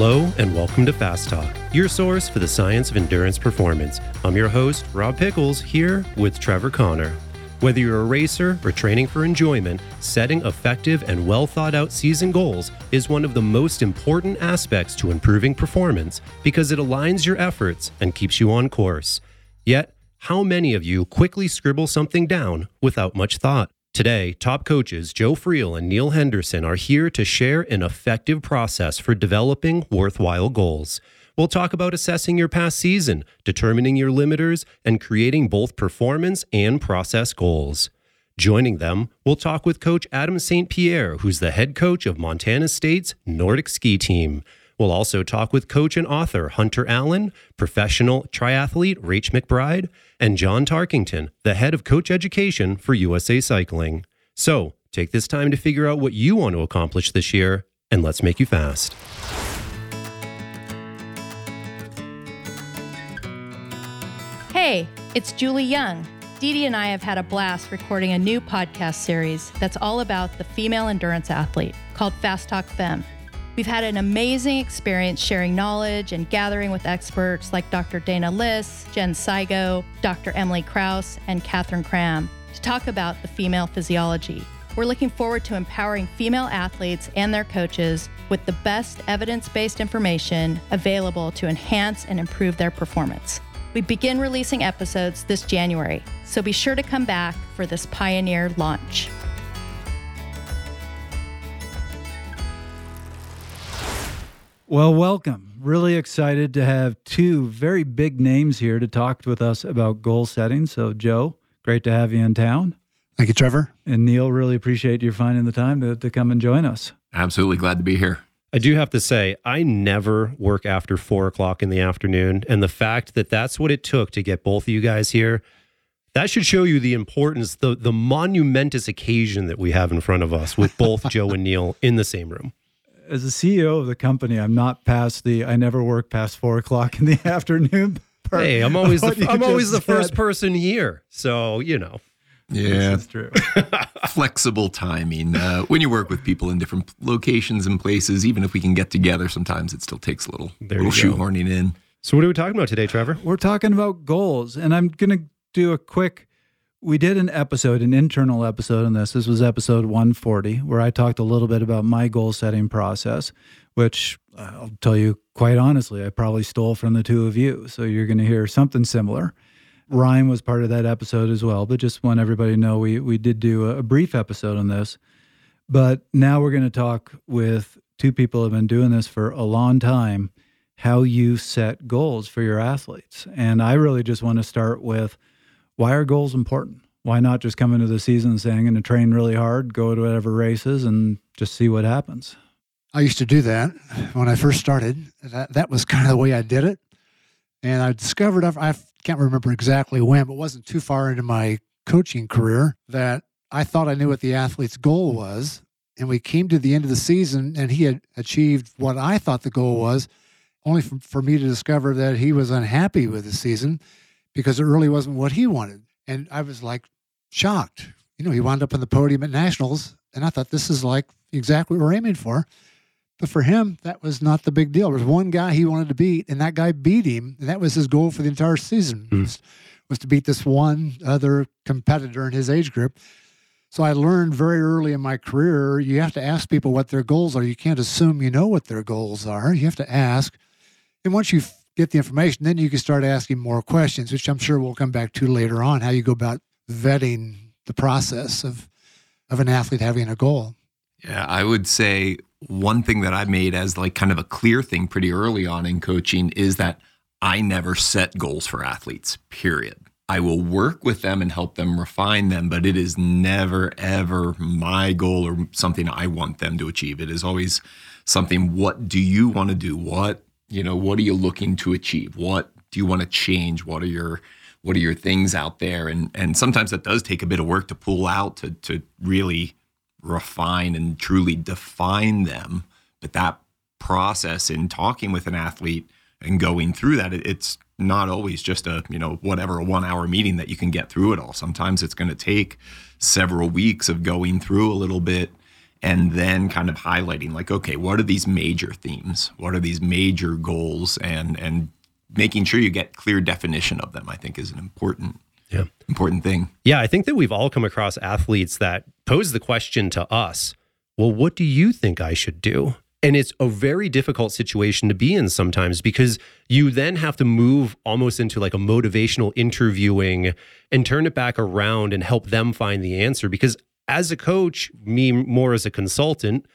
Hello, and welcome to Fast Talk, your source for the science of endurance performance. I'm your host, Rob Pickels, here with Trevor Connor. Whether you're a racer or training for enjoyment, setting effective and well thought out season goals is one of the most important aspects to improving performance because it aligns your efforts and keeps you on course. Yet, how many of you quickly scribble something down without much thought? Today, top coaches Joe Friel and Neil Henderson are here to share an effective process for developing worthwhile goals. We'll talk about assessing your past season, determining your limiters, and creating both performance and process goals. Joining them, we'll talk with Coach Adam St. Pierre, who's the head coach of Montana State's Nordic ski team. We'll also talk with coach and author Hunter Allen, professional triathlete Rach McBride, and John Tarkington, the head of coach education for USA Cycling. So take this time to figure out what you want to accomplish this year, and let's make you fast. Hey, it's Julie Young. Dee Dee and I have had a blast recording a new podcast series that's all about the female endurance athlete called Fast Talk Femme. We've had an amazing experience sharing knowledge and gathering with experts like Dr. Dana Lis, Jen Sygo, Dr. Emily Kraus, and Katherine Cram to talk about the female physiology. We're looking forward to empowering female athletes and their coaches with the best evidence based information available to enhance and improve their performance. We begin releasing episodes this January, so be sure to come back for this pioneer launch. Well, welcome. Really excited to have two very big names here to talk with us about goal setting. So, Joe, great to have you in town. Thank you, Trevor. And Neil, really appreciate you finding the time to, to come and join us. Absolutely glad to be here. I do have to say, I never work after four o'clock in the afternoon. And the fact that that's what it took to get both of you guys here, that should show you the importance, the, the monumentous occasion that we have in front of us with both Joe and Neil in the same room as a CEO of the company, I'm not past the I never work past four o'clock in the afternoon. Hey, I'm always the, I'm always the first person here, so you know. Yeah, that's true. Flexible timing. Uh, when you work with people in different locations and places, even if we can get together, sometimes it still takes a little, there little shoehorning in. So, what are we talking about today, Trevor? We're talking about goals, and I'm going to do a quick we did an episode, an internal episode on this. This was episode 140, where I talked a little bit about my goal setting process, which uh, I'll tell you quite honestly, I probably stole from the two of you. So you're going to hear something similar. Ryan was part of that episode as well, but just want everybody to know we, we did do a, a brief episode on this. But now we're going to talk with two people who have been doing this for a long time how you set goals for your athletes. And I really just want to start with why are goals important? Why not just come into the season saying, I'm going to train really hard, go to whatever races, and just see what happens? I used to do that when I first started. That, that was kind of the way I did it. And I discovered, I can't remember exactly when, but wasn't too far into my coaching career that I thought I knew what the athlete's goal was. And we came to the end of the season and he had achieved what I thought the goal was, only for, for me to discover that he was unhappy with the season because it really wasn't what he wanted. And I was like shocked. You know, he wound up on the podium at nationals, and I thought this is like exactly what we're aiming for. But for him, that was not the big deal. There was one guy he wanted to beat, and that guy beat him, and that was his goal for the entire season mm. was, was to beat this one other competitor in his age group. So I learned very early in my career, you have to ask people what their goals are. You can't assume you know what their goals are. You have to ask. And once you get the information, then you can start asking more questions, which I'm sure we'll come back to later on, how you go about vetting the process of of an athlete having a goal. Yeah, I would say one thing that I made as like kind of a clear thing pretty early on in coaching is that I never set goals for athletes, period. I will work with them and help them refine them, but it is never, ever my goal or something I want them to achieve. It is always something, what do you want to do? What you know what are you looking to achieve? What do you want to change? What are your what are your things out there? And and sometimes that does take a bit of work to pull out to to really refine and truly define them. But that process in talking with an athlete and going through that it's not always just a you know whatever a one hour meeting that you can get through it all. Sometimes it's going to take several weeks of going through a little bit and then kind of highlighting like okay what are these major themes what are these major goals and and making sure you get clear definition of them i think is an important Yeah. important thing Yeah, I think that we've all come across athletes that pose the question to us, well, what do you think I should do? And it's a very difficult situation to be in sometimes because you then have to move almost into like a motivational interviewing and turn it back around and help them find the answer. Because as a coach, me more as a consultant,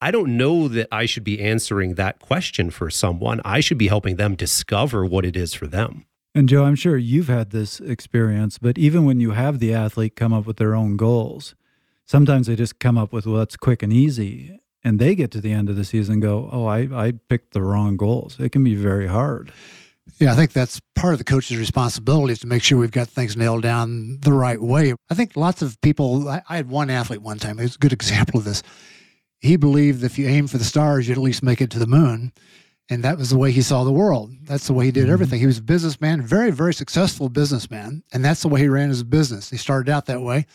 I don't know that I should be answering that question for someone. I should be helping them discover what it is for them. And Joe, I'm sure you've had this experience, but even when you have the athlete come up with their own goals, sometimes they just come up with what's quick and easy. And they get to the end of the season go, Oh, I, I picked the wrong goals. It can be very hard. Yeah, I think that's part of the coach's responsibility is to make sure we've got things nailed down the right way. I think lots of people, I, I had one athlete one time, it's a good example of this. He believed if you aim for the stars, you'd at least make it to the moon. And that was the way he saw the world. That's the way he did mm-hmm. everything. He was a businessman, very, very successful businessman. And that's the way he ran his business. He started out that way.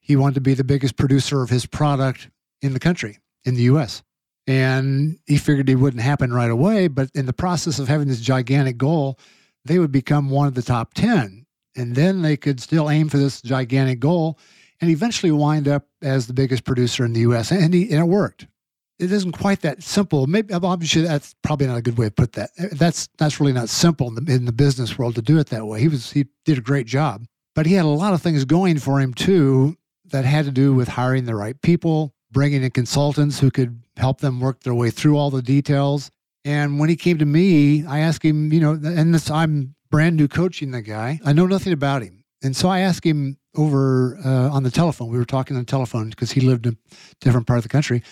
He wanted to be the biggest producer of his product in the country, in the US. And he figured it wouldn't happen right away. But in the process of having this gigantic goal, they would become one of the top 10. And then they could still aim for this gigantic goal and eventually wind up as the biggest producer in the US. And, he, and it worked. It isn't quite that simple. Maybe obviously that's probably not a good way to put that. That's that's really not simple in the, in the business world to do it that way. He was he did a great job, but he had a lot of things going for him too that had to do with hiring the right people, bringing in consultants who could help them work their way through all the details. And when he came to me, I asked him, you know, and this I'm brand new coaching the guy. I know nothing about him, and so I asked him over uh, on the telephone. We were talking on the telephone because he lived in a different part of the country.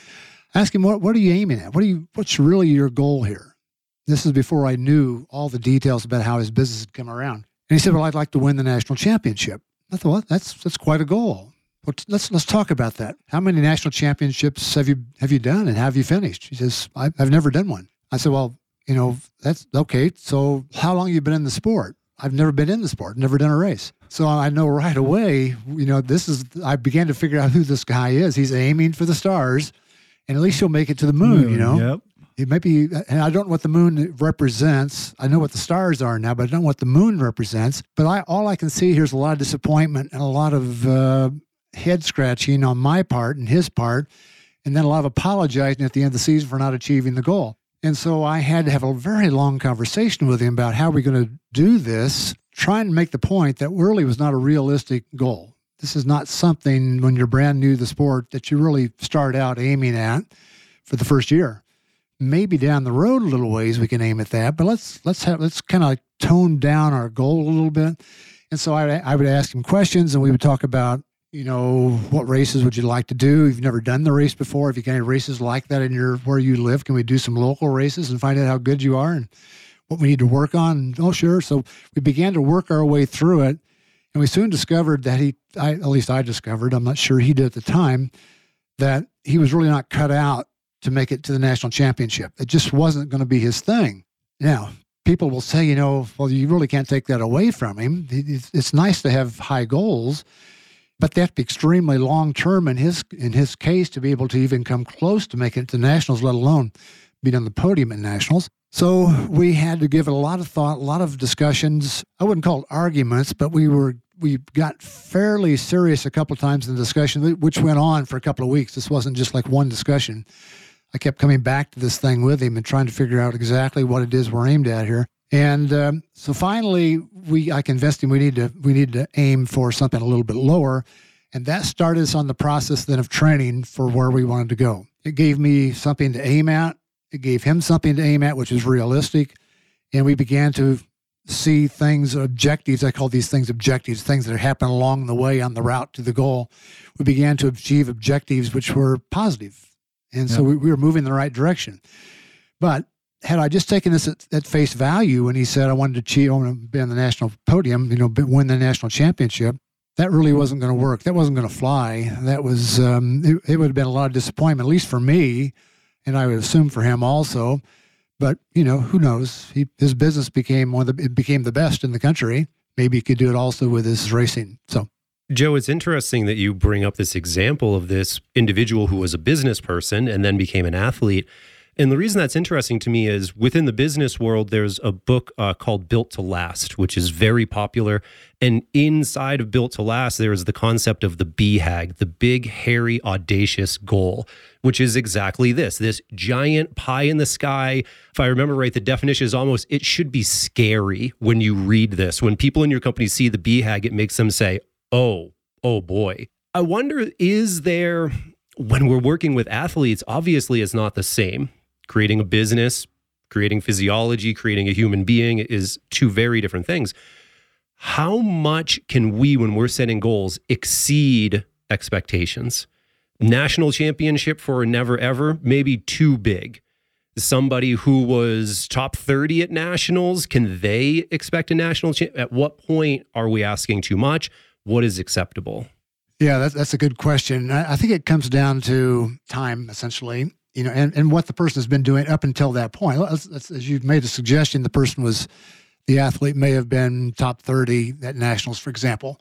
I asked him, what, what are you aiming at? What are you, what's really your goal here? This is before I knew all the details about how his business had come around. And he said, well, I'd like to win the national championship. I thought, well, that's, that's quite a goal. Well, let's, let's talk about that. How many national championships have you, have you done and have you finished? He says, I, I've never done one. I said, well, you know, that's okay. So how long have you been in the sport? I've never been in the sport, never done a race. So I know right away, you know, this is, I began to figure out who this guy is. He's aiming for the stars and at least he'll make it to the moon, you know? Yep. It might be, and I don't know what the moon represents. I know what the stars are now, but I don't know what the moon represents. But I, all I can see here is a lot of disappointment and a lot of uh, head scratching on my part and his part, and then a lot of apologizing at the end of the season for not achieving the goal. And so I had to have a very long conversation with him about how we're going to do this, trying to make the point that really was not a realistic goal. This is not something when you're brand new to the sport that you really start out aiming at for the first year. Maybe down the road a little ways we can aim at that, but let's let's have let's kind of tone down our goal a little bit. And so I, I would ask him questions, and we would talk about you know what races would you like to do? You've never done the race before. If you got any races like that in your where you live, can we do some local races and find out how good you are and what we need to work on? Oh, sure. So we began to work our way through it and we soon discovered that he, I, at least I discovered, I'm not sure he did at the time, that he was really not cut out to make it to the national championship. It just wasn't going to be his thing. Now, people will say, you know, well, you really can't take that away from him. It's nice to have high goals, but they have to be extremely long term in his in his case to be able to even come close to making it to nationals, let alone being on the podium at nationals. So we had to give it a lot of thought, a lot of discussions. I wouldn't call it arguments, but we were we got fairly serious a couple of times in the discussion, which went on for a couple of weeks. This wasn't just like one discussion. I kept coming back to this thing with him and trying to figure out exactly what it is we're aimed at here. And um, so finally, we I convinced him we need to we need to aim for something a little bit lower, and that started us on the process then of training for where we wanted to go. It gave me something to aim at. It gave him something to aim at, which was realistic, and we began to see things, objectives. I call these things objectives, things that happen along the way on the route to the goal. We began to achieve objectives which were positive. And so we, we, were moving in the right direction. But had I just taken this at, at, face value when he said I wanted to cheat, I want to be on the national podium, you know, win the national championship, that really wasn't going to work. That wasn't going to fly. That was, um, it, it would have been a lot of disappointment, at least for me, and I would assume for him also. But you know, who knows? He, his business became one of the it became the best in the country. Maybe he could do it also with his racing. So Joe, it's interesting that you bring up this example of this individual who was a business person and then became an athlete. And the reason that's interesting to me is within the business world, there's a book uh, called Built to Last, which is very popular. And inside of Built to Last, there is the concept of the BHAG, the big, hairy, audacious goal, which is exactly this this giant pie in the sky. If I remember right, the definition is almost it should be scary when you read this. When people in your company see the BHAG, it makes them say, oh, oh boy. I wonder, is there, when we're working with athletes, obviously it's not the same creating a business, creating physiology, creating a human being is two very different things. How much can we, when we're setting goals, exceed expectations? National championship for never ever, maybe too big. Somebody who was top 30 at nationals, can they expect a national? At what point are we asking too much? What is acceptable? Yeah, that's, that's a good question. I think it comes down to time, essentially you know, and, and what the person has been doing up until that point. As, as you've made a suggestion, the person was, the athlete may have been top 30 at nationals, for example.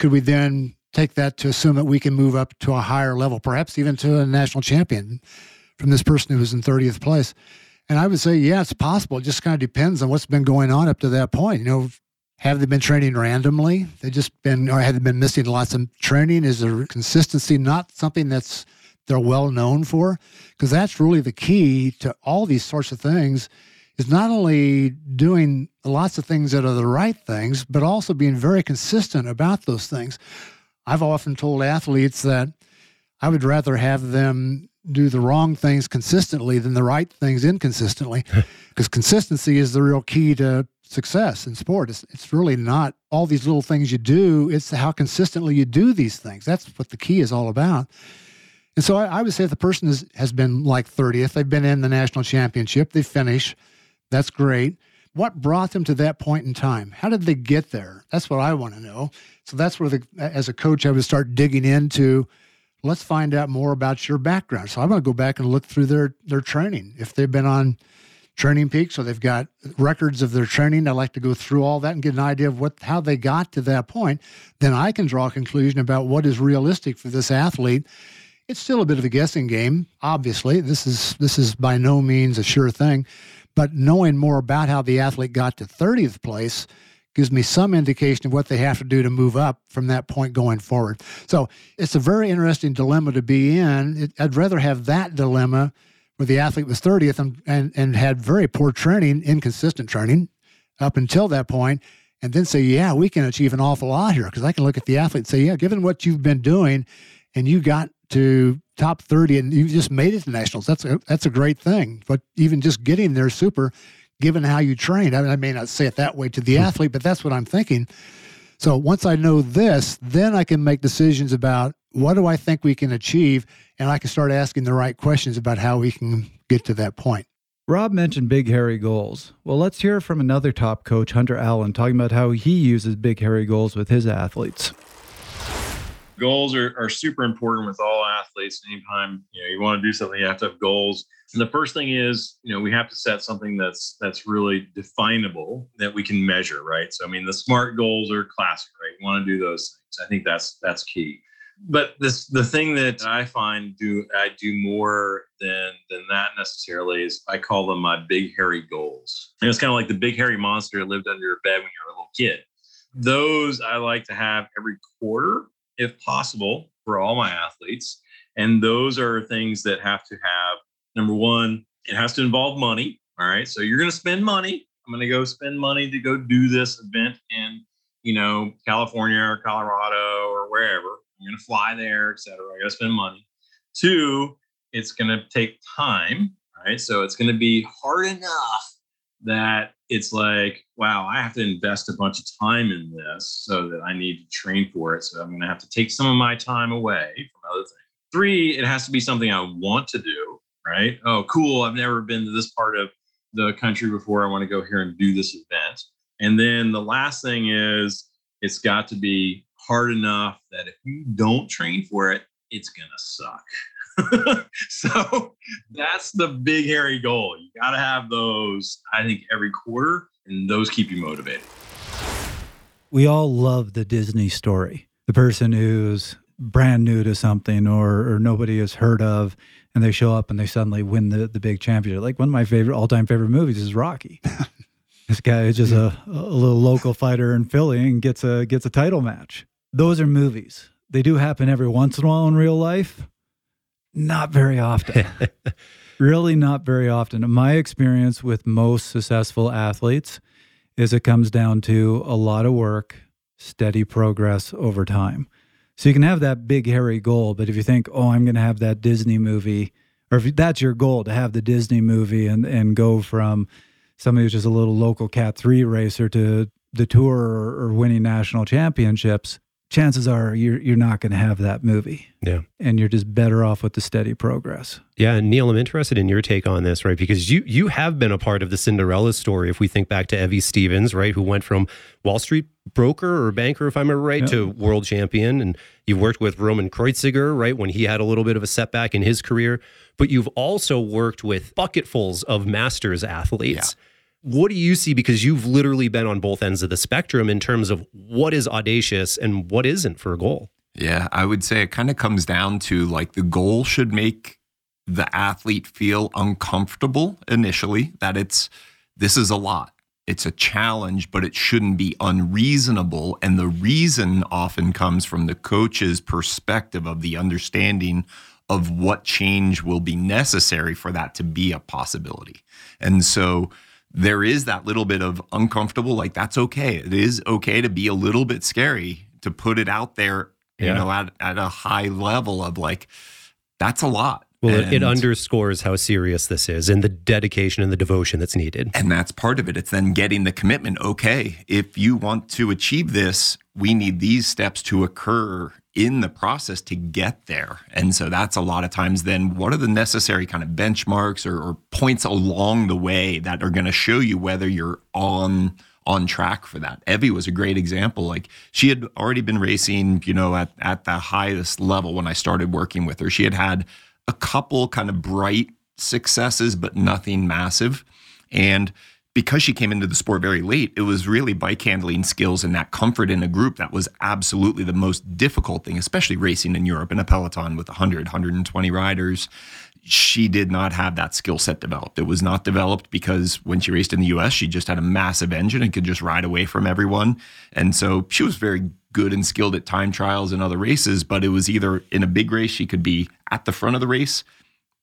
Could we then take that to assume that we can move up to a higher level, perhaps even to a national champion from this person who was in 30th place? And I would say, yeah, it's possible. It just kind of depends on what's been going on up to that point. You know, have they been training randomly? They just been, or have they been missing lots of training? Is there consistency not something that's they're well known for because that's really the key to all these sorts of things is not only doing lots of things that are the right things but also being very consistent about those things. I've often told athletes that i would rather have them do the wrong things consistently than the right things inconsistently because consistency is the real key to success in sport. It's, it's really not all these little things you do it's how consistently you do these things. That's what the key is all about and so I, I would say if the person is, has been like 30th, they've been in the national championship, they finish. That's great. What brought them to that point in time? How did they get there? That's what I want to know. So that's where, the, as a coach, I would start digging into. Let's find out more about your background. So I'm going to go back and look through their their training. If they've been on Training Peaks, so they've got records of their training. I like to go through all that and get an idea of what how they got to that point. Then I can draw a conclusion about what is realistic for this athlete it's still a bit of a guessing game. Obviously, this is this is by no means a sure thing, but knowing more about how the athlete got to 30th place gives me some indication of what they have to do to move up from that point going forward. So it's a very interesting dilemma to be in. It, I'd rather have that dilemma where the athlete was 30th and, and, and had very poor training, inconsistent training up until that point, and then say, yeah, we can achieve an awful lot here. Because I can look at the athlete and say, yeah, given what you've been doing and you got to top 30 and you just made it to nationals. That's a, that's a great thing. But even just getting there super, given how you trained. I, mean, I may not say it that way to the hmm. athlete, but that's what I'm thinking. So once I know this, then I can make decisions about what do I think we can achieve, and I can start asking the right questions about how we can get to that point. Rob mentioned big hairy goals. Well, let's hear from another top coach, Hunter Allen, talking about how he uses big hairy goals with his athletes goals are, are super important with all athletes. Anytime you know you want to do something, you have to have goals. And the first thing is, you know, we have to set something that's that's really definable that we can measure, right? So I mean, the SMART goals are classic, right? You want to do those things. I think that's that's key. But this the thing that I find do I do more than than that necessarily is I call them my big hairy goals. And it's kind of like the big hairy monster that lived under your bed when you were a little kid. Those I like to have every quarter if possible, for all my athletes. And those are things that have to have number one, it has to involve money. All right. So you're going to spend money. I'm going to go spend money to go do this event in, you know, California or Colorado or wherever. I'm going to fly there, et cetera. I got to spend money. Two, it's going to take time. Right. So it's going to be hard enough that it's like, wow, I have to invest a bunch of time in this so that I need to train for it. So I'm going to have to take some of my time away from other things. Three, it has to be something I want to do, right? Oh, cool. I've never been to this part of the country before. I want to go here and do this event. And then the last thing is it's got to be hard enough that if you don't train for it, it's going to suck. so that's the big hairy goal. You got to have those, I think, every quarter, and those keep you motivated. We all love the Disney story. the person who's brand new to something or, or nobody has heard of and they show up and they suddenly win the, the big championship. Like one of my favorite all time favorite movies is Rocky. this guy is just a, a little local fighter in Philly and gets a gets a title match. Those are movies. They do happen every once in a while in real life. Not very often. really not very often. My experience with most successful athletes is it comes down to a lot of work, steady progress over time. So you can have that big hairy goal, but if you think, "Oh, I'm going to have that Disney movie," or if that's your goal to have the Disney movie and and go from somebody who's just a little local Cat three racer to the tour or, or winning national championships, chances are you're you're not going to have that movie. Yeah. And you're just better off with the steady progress. Yeah, and Neil, I'm interested in your take on this, right? Because you you have been a part of the Cinderella story. If we think back to Evie Stevens, right, who went from Wall Street broker or banker, if I'm right, yeah. to world champion, and you've worked with Roman Kreuziger, right, when he had a little bit of a setback in his career. But you've also worked with bucketfuls of masters athletes. Yeah what do you see? Because you've literally been on both ends of the spectrum in terms of what is audacious and what isn't for a goal. Yeah i would say it kind of comes down to like the goal should make the athlete feel uncomfortable initially that it's this is a lot. It's a challenge but it shouldn't be unreasonable. And the reason often comes from the coach's perspective of the understanding of what change will be necessary for that to be a possibility. And so there is that little bit of uncomfortable, like that's okay. It is okay to be a little bit scary to put it out there, you know, at, at a high level of like, that's a lot. Well, and, it underscores how serious this is and the dedication and the devotion that's needed. And that's part of it. It's then getting the commitment. Okay, if you want to achieve this, we need these steps to occur in the process to get there. And so that's a lot of times then what are the necessary kind of benchmarks or, or points along the way that are going to show you whether you're on on track for that. Evie was a great example. Like she had already been racing, you know, at at the highest level when I started working with her. She had had a couple kind of bright successes, but nothing massive. And because she came into the sport very late, it was really bike handling skills and that comfort in a group that was absolutely the most difficult thing, especially racing in Europe in a peloton with 100, 120 riders. She did not have that skill set developed. It was not developed because when she raced in the US, she just had a massive engine and could just ride away from everyone. And so she was very good and skilled at time trials and other races, but it was either in a big race, she could be at the front of the race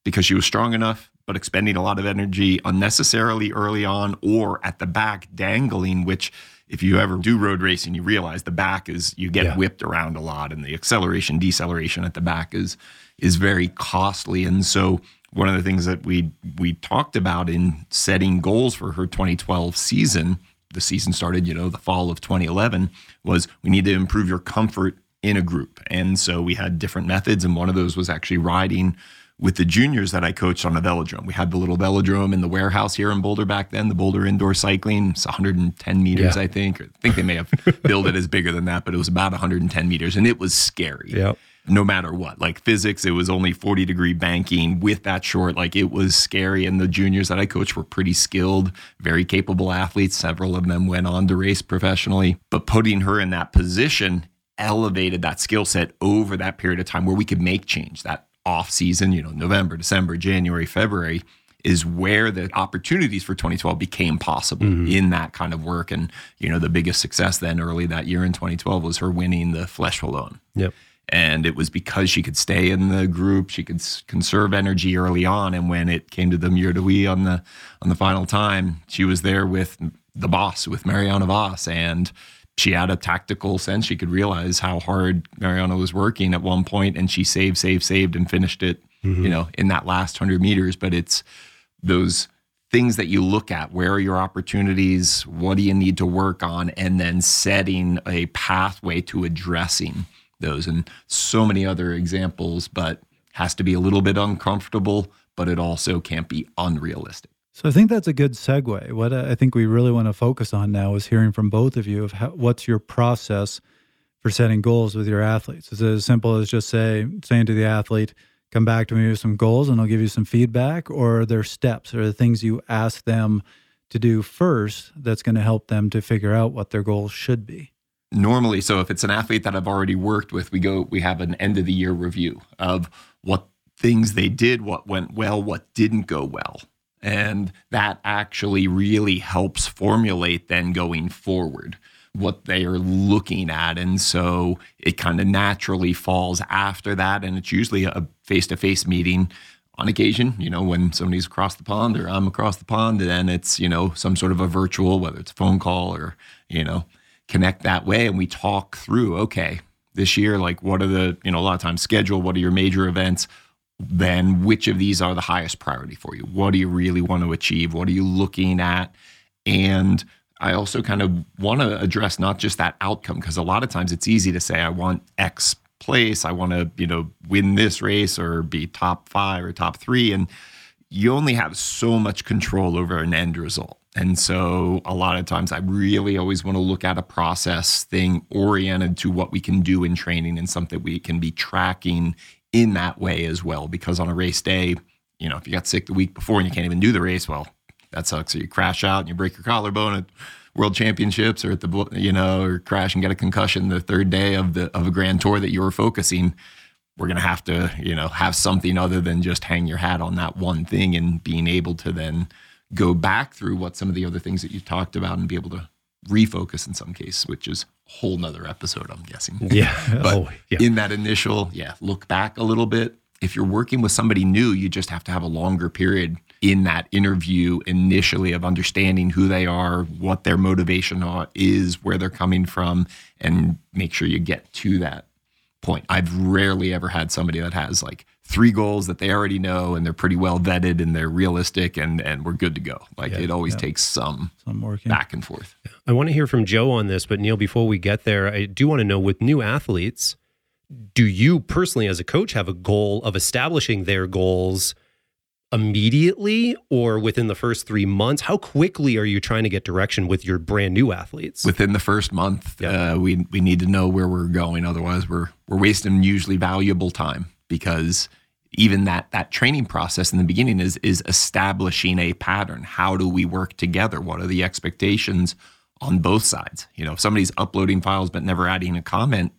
because she was strong enough but expending a lot of energy unnecessarily early on or at the back dangling, which if you ever do road racing, you realize the back is you get yeah. whipped around a lot and the acceleration, deceleration at the back is is very costly. And so one of the things that we we talked about in setting goals for her 2012 season, the season started, you know, the fall of 2011, was we need to improve your comfort in a group. And so we had different methods, and one of those was actually riding with the juniors that I coached on a velodrome. We had the little velodrome in the warehouse here in Boulder back then, the Boulder Indoor Cycling. It's 110 meters, yeah. I think. I think they may have built it as bigger than that, but it was about 110 meters and it was scary. Yep. No matter what, like physics, it was only 40 degree banking with that short. Like it was scary. And the juniors that I coached were pretty skilled, very capable athletes. Several of them went on to race professionally. But putting her in that position elevated that skill set over that period of time where we could make change. That off season, you know, November, December, January, February is where the opportunities for 2012 became possible mm-hmm. in that kind of work. And, you know, the biggest success then early that year in 2012 was her winning the Flèche Wallonne. Yep. And it was because she could stay in the group, she could conserve energy early on. And when it came to the Mur de on the on the final time, she was there with the boss, with Marianne Vos, and she had a tactical sense. She could realize how hard Marianne was working at one point, and she saved, saved, saved, and finished it. Mm-hmm. You know, in that last hundred meters. But it's those things that you look at. Where are your opportunities? What do you need to work on? And then setting a pathway to addressing those. And so many other examples, but has to be a little bit uncomfortable, but it also can't be unrealistic. So I think that's a good segue. What I think we really want to focus on now is hearing from both of you of how, what's your process for setting goals with your athletes. Is it as simple as just say saying to the athlete, "Come back to me with some goals, and I'll give you some feedback," or are there steps or the things you ask them to do first that's going to help them to figure out what their goals should be? normally, so if it's an athlete that I've already worked with, we go, we have an end of the year review of what things they did, what went well, what didn't go well. And that actually really helps formulate then going forward what they are looking at. And so it kind of naturally falls after that. And it's usually a face to face meeting on occasion, you know, when somebody's across the pond or I'm across the pond, and it's, you know, some sort of a virtual, whether it's a phone call or, you know, connect that way. And we talk through, okay, this year, like what are the, you know, a lot of times schedule, what are your major events? Then which of these are the highest priority for you? What do you really want to achieve? What are you looking at? And I also kind of want to address not just that outcome, because a lot of times it's easy to say, I want X place. I want to, you know, win this race or be top five or top three. And you only have so much control over an end result. And so a lot of times I really always want to look at a process thing oriented to what we can do in training and something we can be tracking in that way as well. Because on a race day, you know, if you got sick the week before and you can't even do the race, well, that sucks. So you crash out and you break your collarbone at World Championships or at the you know or crash and get a concussion the third day of the of a Grand Tour that you were focusing. We're gonna have to you know have something other than just hang your hat on that one thing and being able to then go back through what some of the other things that you talked about and be able to refocus in some cases, which is a whole nother episode, I'm guessing. Yeah. but oh, yeah. in that initial, yeah, look back a little bit. If you're working with somebody new, you just have to have a longer period in that interview initially of understanding who they are, what their motivation is, where they're coming from, and make sure you get to that point. I've rarely ever had somebody that has like three goals that they already know and they're pretty well vetted and they're realistic and and we're good to go. Like Yeah, it always yeah. takes some Some working. back and forth. I want to hear from Joe on this, but Neil, before we get there, I do want to know with new athletes, do you personally, as a coach, have a goal of establishing their goals immediately or within the first three months? How quickly are you trying to get direction with your brand new athletes? Within the first month, Yeah. uh, we we need to know where we're going. Otherwise, we're we're wasting usually valuable time because even that that training process in the beginning is is establishing a pattern. How do we work together? What are the expectations on both sides? You know, if somebody's uploading files but never adding a comment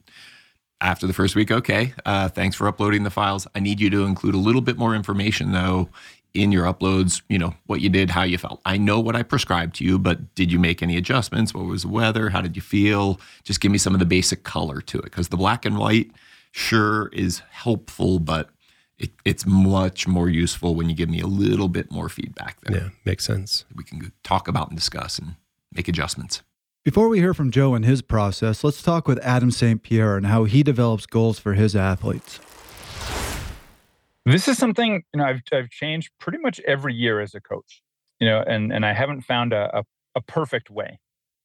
after the first week, okay, uh, thanks for uploading the files. I need you to include a little bit more information though in your uploads, you know, what you did, how you felt. I know what I prescribed to you, but did you make any adjustments? What was the weather? How did you feel? Just give me some of the basic color to it because the black and white sure is helpful, but it, it's much more useful when you give me a little bit more feedback there. yeah, makes sense. We can talk about and discuss and make adjustments. Before we hear from Joe and his process, let's talk with Adam St. Pierre and how he develops goals for his athletes. This is something you know I've I've changed pretty much every year as a coach. You know, and and I haven't found a a, a perfect way.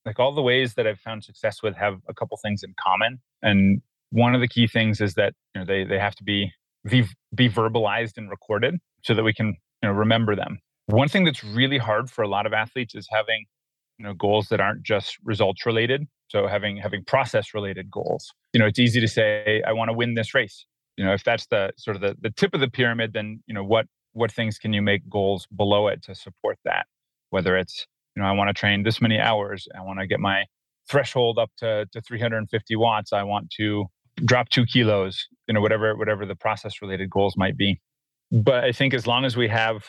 Like all the ways that I've found success with have a couple things in common. And one of the key things is that you know they they have to be be, be verbalized and recorded so that we can you know remember them. One thing that's really hard for a lot of athletes is having you know goals that aren't just results related. So having having process related goals. You know, it's easy to say I want to win this race you know if that's the sort of the, the tip of the pyramid then you know what what things can you make goals below it to support that whether it's you know i want to train this many hours i want to get my threshold up to, to 350 watts i want to drop two kilos you know whatever whatever the process related goals might be but i think as long as we have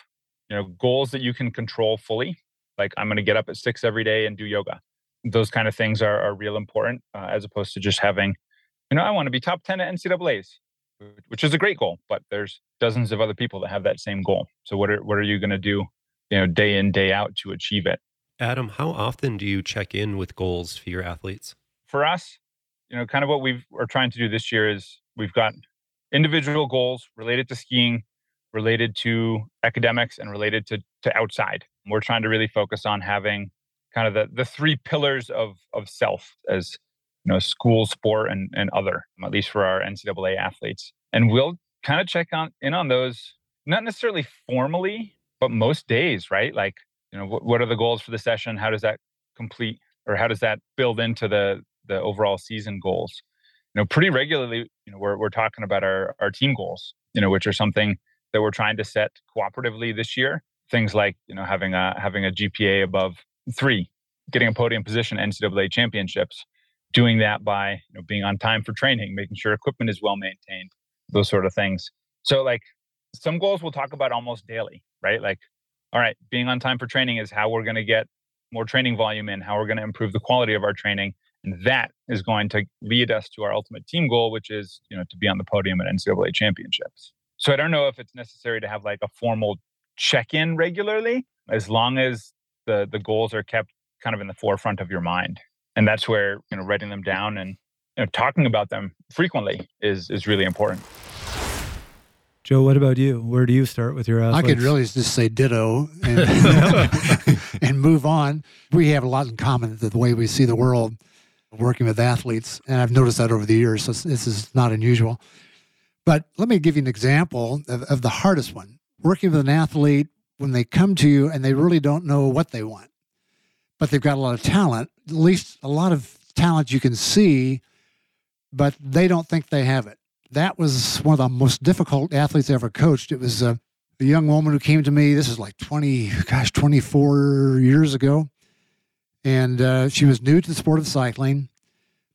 you know goals that you can control fully like i'm going to get up at six every day and do yoga those kind of things are, are real important uh, as opposed to just having you know i want to be top 10 at ncaa's which is a great goal, but there's dozens of other people that have that same goal. So what are what are you going to do, you know, day in day out to achieve it? Adam, how often do you check in with goals for your athletes? For us, you know, kind of what we are trying to do this year is we've got individual goals related to skiing, related to academics, and related to to outside. We're trying to really focus on having kind of the the three pillars of of self as you know school sport and and other at least for our ncaa athletes. And we'll kind of check on in on those not necessarily formally but most days right? Like you know what, what are the goals for the session? How does that complete or how does that build into the the overall season goals? You know pretty regularly you know we're, we're talking about our our team goals you know which are something that we're trying to set cooperatively this year things like you know having a having a gpa above three getting a podium position ncaa championships doing that by you know, being on time for training, making sure equipment is well maintained, those sort of things. So, like some goals we'll talk about almost daily, right? Like, all right, being on time for training is how we're going to get more training volume in, how we're going to improve the quality of our training. And that is going to lead us to our ultimate team goal, which is, you know, to be on the podium at NCAA championships. So I don't know if it's necessary to have like a formal check-in regularly, as long as the the goals are kept kind of in the forefront of your mind. And that's where, you know, writing them down and you know, talking about them frequently is is really important. Joe, what about you? Where do you start with your athletes? I could really just say ditto and, and move on. We have a lot in common with the way we see the world working with athletes, and I've noticed that over the years. So this is not unusual. But let me give you an example of, of the hardest one. Working with an athlete when they come to you and they really don't know what they want, but they've got a lot of talent, at least a lot of talent you can see, but they don't think they have it that was one of the most difficult athletes I ever coached. It was a, a young woman who came to me. This is like 20, gosh, 24 years ago. And uh, she was new to the sport of cycling.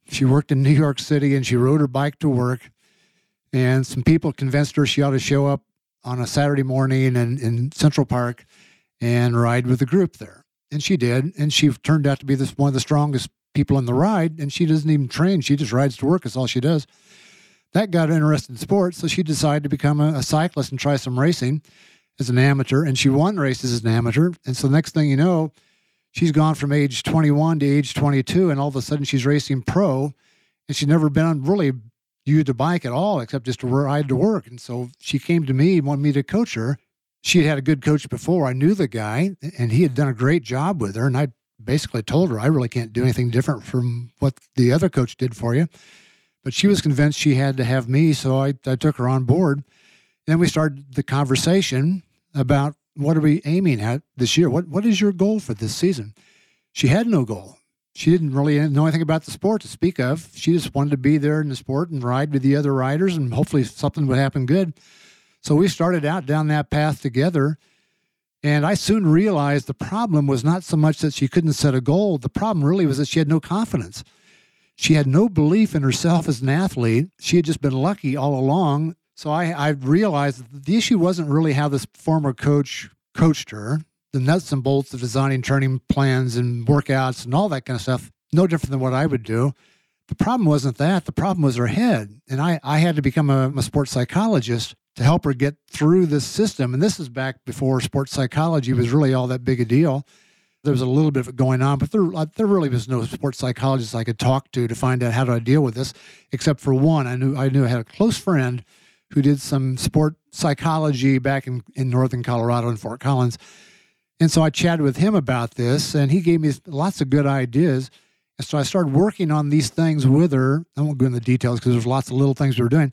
She worked in New York City and she rode her bike to work. And some people convinced her she ought to show up on a Saturday morning in, in Central Park and ride with the group there. And she did. And she turned out to be this, one of the strongest people in the ride. And she doesn't even train, she just rides to work, is all she does that got her interested in sports. So she decided to become a, a, cyclist and try some racing as an amateur. And she won races as an amateur. And so the next thing you know, she's gone from age 21 to age 22. And all of a sudden she's racing pro. And she's never been on really used a bike at all except just to ride to work. And so she came to me, wanted me to coach her. She had had a good coach before. I knew the guy and he had done a great job with her. And I basically told her, I really can't do anything different from what the other coach did for you. But she was convinced she had to have me, so I, I took her on board. And Then we started the conversation about what are we aiming at this year? What what is your goal for this season? She had no goal. She didn't really know anything about the sport to speak of. She just wanted to be there in the sport and ride with the other riders, and hopefully something would happen good. So we started out down that path together. And I soon realized the problem was not so much that she couldn't set a goal. The problem really was that she had no confidence. She had no belief in herself as an athlete. She had just been lucky all along. So I, I realized the issue wasn't really how this former coach coached her, the nuts and bolts of designing training plans and workouts and all that kind of stuff, no different than what I would do. The problem wasn't that. The problem was her head. And I, I had to become a, a sports psychologist to help her get through this system. And this is back before sports psychology was really all that big a deal there was a little bit of it going on, but there uh, there really was no sports psychologist I could talk to to find out how do I deal with this, except for one. I knew I knew I had a close friend who did some sport psychology back in, in northern Colorado in Fort Collins. And so I chatted with him about this, and he gave me lots of good ideas. And so I started working on these things with her. I won't go into the details because there's lots of little things we were doing.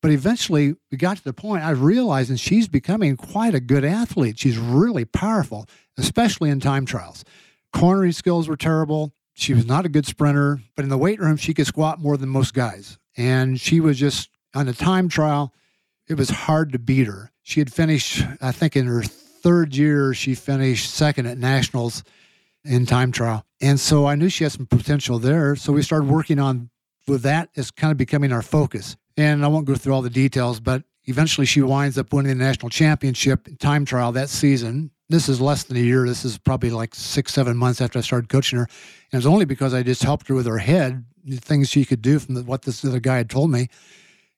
But eventually, we got to the point I realized, and she's becoming quite a good athlete. She's really powerful especially in time trials. Cornering skills were terrible. She was not a good sprinter, but in the weight room, she could squat more than most guys. And she was just on a time trial, it was hard to beat her. She had finished, I think, in her third year, she finished second at nationals in time trial. And so I knew she had some potential there. So we started working on with that as kind of becoming our focus. And I won't go through all the details, but eventually she winds up winning the national championship time trial that season this is less than a year. This is probably like six, seven months after I started coaching her. And it's only because I just helped her with her head, things she could do from the, what this other guy had told me.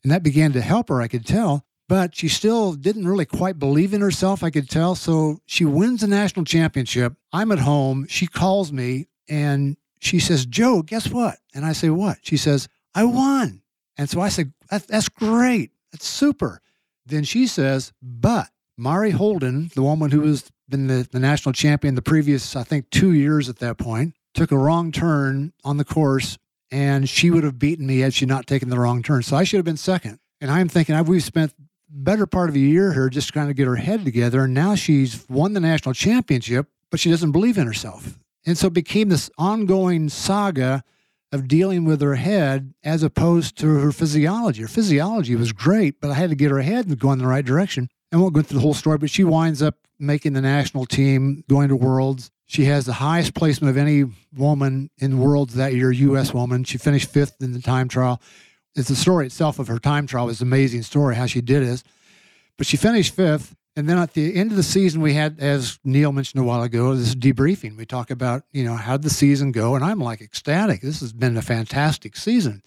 And that began to help her, I could tell. But she still didn't really quite believe in herself, I could tell. So she wins the national championship. I'm at home. She calls me and she says, Joe, guess what? And I say, What? She says, I won. And so I said, That's great. That's super. Then she says, But Mari Holden, the woman who was been the, the national champion the previous, I think, two years at that point, took a wrong turn on the course, and she would have beaten me had she not taken the wrong turn. So I should have been second. And I'm thinking, we've spent better part of a year here just trying to get her head together. And now she's won the national championship, but she doesn't believe in herself. And so it became this ongoing saga of dealing with her head as opposed to her physiology. Her physiology was great, but I had to get her head going in the right direction. I won't go through the whole story, but she winds up making the national team, going to Worlds. She has the highest placement of any woman in worlds that year, U.S. woman. She finished fifth in the time trial. It's the story itself of her time trial was an amazing story how she did it. But she finished fifth. And then at the end of the season, we had, as Neil mentioned a while ago, this debriefing. We talk about, you know, how did the season go? And I'm like ecstatic. This has been a fantastic season.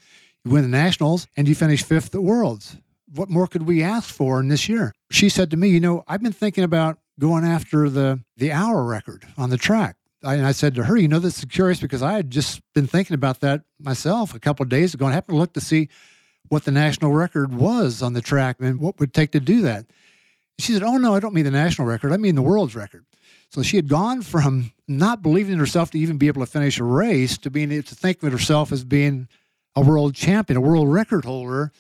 You win the Nationals and you finish fifth at Worlds. What more could we ask for in this year? She said to me, you know, I've been thinking about going after the the hour record on the track. I, and I said to her, you know, this is curious because I had just been thinking about that myself a couple of days ago and I happened to look to see what the national record was on the track and what would take to do that. She said, Oh, no, I don't mean the national record. I mean the world's record. So she had gone from not believing in herself to even be able to finish a race to being able to think of herself as being a world champion, a world record holder,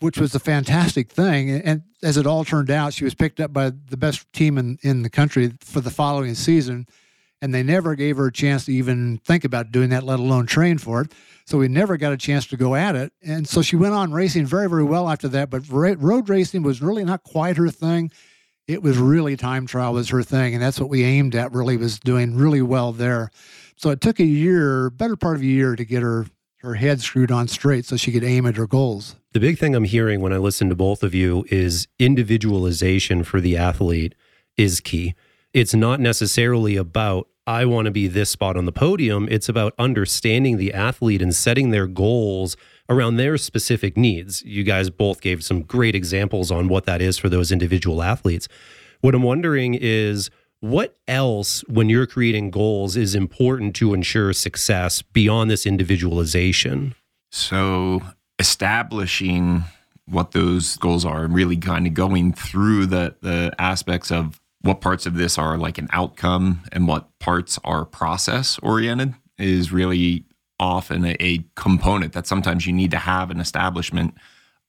which was a fantastic thing. And as it all turned out, she was picked up by the best team in, in the country for the following season. And they never gave her a chance to even think about doing that, let alone train for it. So we never got a chance to go at it. And so she went on racing very, very well after that. But road racing was really not quite her thing. It was really time trial was her thing. And that's what we aimed at, really, was doing really well there. So it took a year, better part of a year, to get her her head screwed on straight so she could aim at her goals. The big thing I'm hearing when I listen to both of you is individualization for the athlete is key. It's not necessarily about I want to be this spot on the podium. It's about understanding the athlete and setting their goals around their specific needs. You guys both gave some great examples on what that is for those individual athletes. What I'm wondering is what else, when you're creating goals, is important to ensure success beyond this individualization? So, establishing what those goals are and really kind of going through the, the aspects of what parts of this are like an outcome and what parts are process oriented is really often a, a, component that sometimes you need to have an establishment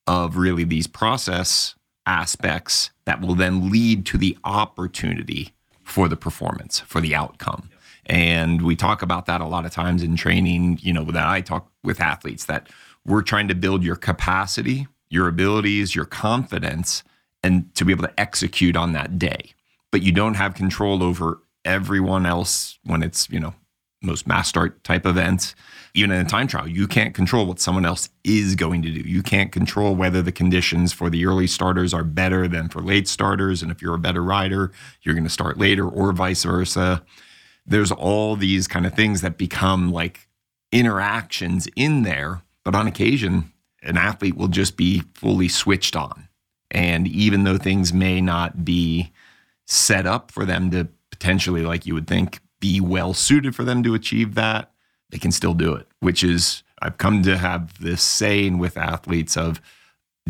of really these process aspects that will then lead to the opportunity for the performance, for the outcome. And we talk about that a lot of times in training, you know, that I talk with athletes that we're trying to build your capacity, your abilities, your confidence, and to be able to execute on that day but you don't have control over everyone else when it's, you know, most mass start type events. Even in a time trial, you can't control what someone else is going to do. You can't control whether the conditions for the early starters are better than for late starters. And if you're a better rider, you're going to start later or vice versa. There's all these kind of things that become like interactions in there. But on occasion, an athlete will just be fully switched on. And even though things may not be set up for them to potentially, like you would think, be well suited for them to achieve that, they can still do it, which is, I've come to have this saying with athletes of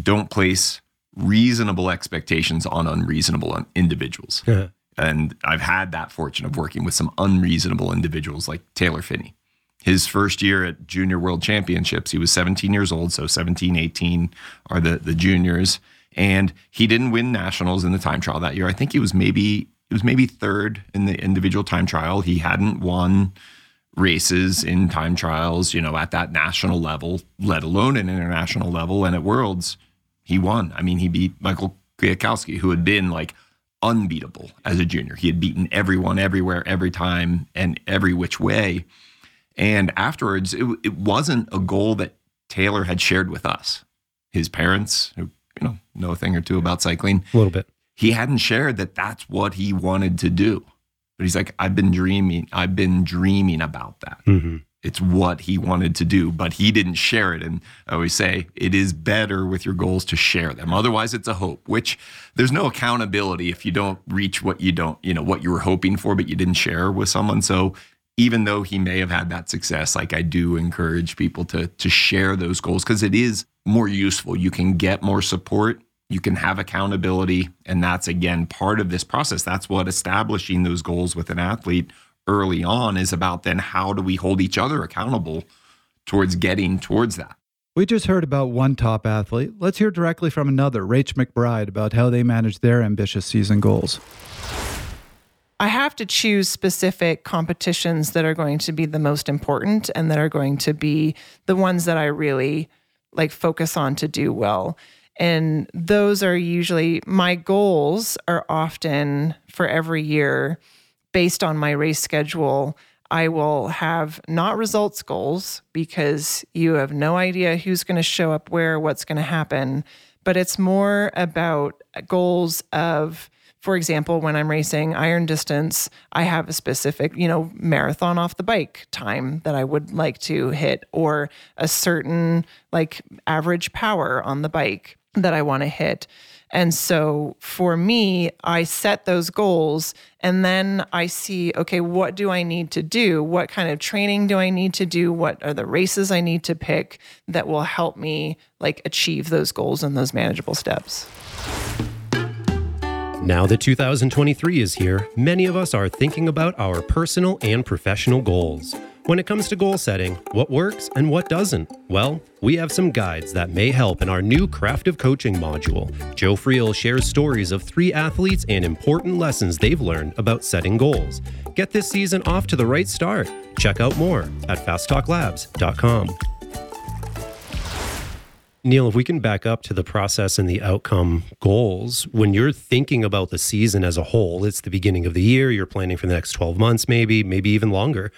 don't place reasonable expectations on unreasonable individuals. Yeah. And I've had that fortune of working with some unreasonable individuals like Taylor Phinney. His first year at Junior World Championships, he was 17 years old. So 17, 18 are the, the juniors and he didn't win nationals in the time trial that year. I think he was maybe it was maybe third in the individual time trial. He hadn't won races in time trials, you know, at that national level, let alone an international level. And at Worlds, he won. I mean, he beat Michael Kwiatkowski, who had been like unbeatable as a junior. He had beaten everyone, everywhere, every time, and every which way. And afterwards, it, it wasn't a goal that Taylor had shared with us. His parents, who you know, know a thing or two about cycling. A little bit. He hadn't shared that that's what he wanted to do. But he's like, I've been dreaming. I've been dreaming about that. Mm-hmm. It's what he wanted to do, but he didn't share it. And I always say it is better with your goals to share them. Otherwise, it's a hope, which there's no accountability if you don't reach what you don't, you know, what you were hoping for, but you didn't share with someone. So even though he may have had that success, like I do encourage people to to share those goals because it is more useful. You can get more support, you can have accountability, and that's again part of this process. That's what establishing those goals with an athlete early on is about. Then how do we hold each other accountable towards getting towards that? We just heard about one top athlete. Let's hear directly from another, Rach McBride, about how they manage their ambitious season goals. I have to choose specific competitions that are going to be the most important and that are going to be the ones that I really like focus on to do well. And those are usually my goals are often for every year based on my race schedule, I will have not results goals because you have no idea who's going to show up where, what's going to happen. But it's more about goals of, for example, when I'm racing iron distance, I have a specific, you know, marathon off the bike time that I would like to hit, or a certain like average power on the bike that I want to hit. And so for me, I set those goals and then I see, okay, what do I need to do? What kind of training do I need to do? What are the races I need to pick that will help me like achieve those goals and those manageable steps? Now that 2023 is here, many of us are thinking about our personal and professional goals. When it comes to goal setting, what works and what doesn't? Well, we have some guides that may help in our new Craft of Coaching module. Joe Friel shares stories of three athletes and important lessons they've learned about setting goals. Get this season off to the right start. Check out more at fasttalklabs.com. Neal, if we can back up to the process and the outcome goals, when you're thinking about the season as a whole, it's the beginning of the year, you're planning for the next 12 months, maybe, maybe even longer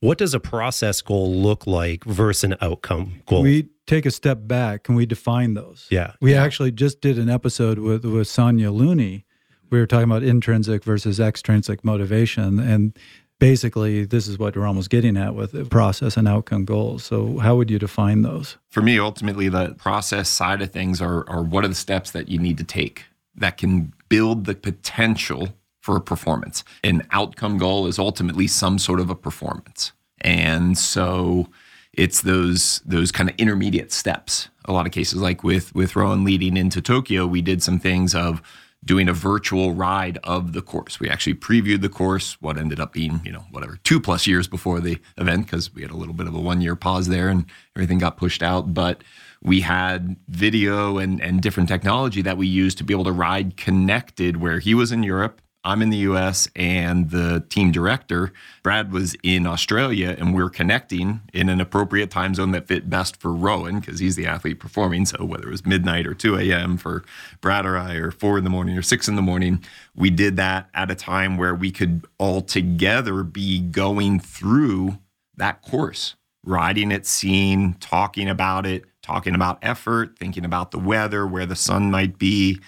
what does a process goal look like versus an outcome goal? We take a step back and we define those. Yeah. We yeah. actually just did an episode with, with Sonia Looney. We were talking about intrinsic versus extrinsic motivation. And basically, this is what we're almost getting at with process and outcome goals. So, how would you define those? For me, ultimately, the process side of things are, are what are the steps that you need to take that can build the potential for a performance. An outcome goal is ultimately some sort of a performance. And so it's those those kind of intermediate steps. A lot of cases like with with Rohan leading into Tokyo, we did some things of doing a virtual ride of the course. We actually previewed the course, what ended up being, you know, whatever, two plus years before the event, because we had a little bit of a one year pause there and everything got pushed out. But we had video and, and different technology that we used to be able to ride connected where he was in Europe I'm in the US and the team director, Brad, was in Australia, and we're connecting in an appropriate time zone that fit best for Rohan because he's the athlete performing. So whether it was midnight or 2 a.m. for Brad or I, or four in the morning or six in the morning, we did that at a time where we could all together be going through that course, riding it, seeing, talking about it, talking about effort, thinking about the weather, where the sun might be,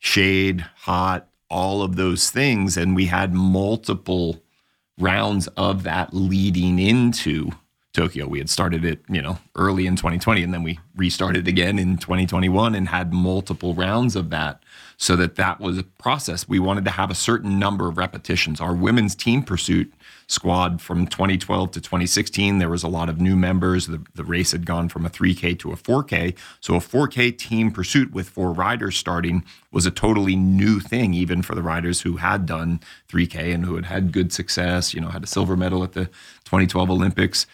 shade, hot all of those things. And we had multiple rounds of that leading into Tokyo. We had started it, you know, early in 2020, and then we restarted again in 2021 and had multiple rounds of that so that that was a process. We wanted to have a certain number of repetitions. Our women's team pursuit squad from 2012 to 2016, there was a lot of new members. The, the race had gone from a 3K to a 4K. So a 4K team pursuit with four riders starting was a totally new thing, even for the riders who had done 3K and who had had good success, you know, had a silver medal at the 2012 Olympics.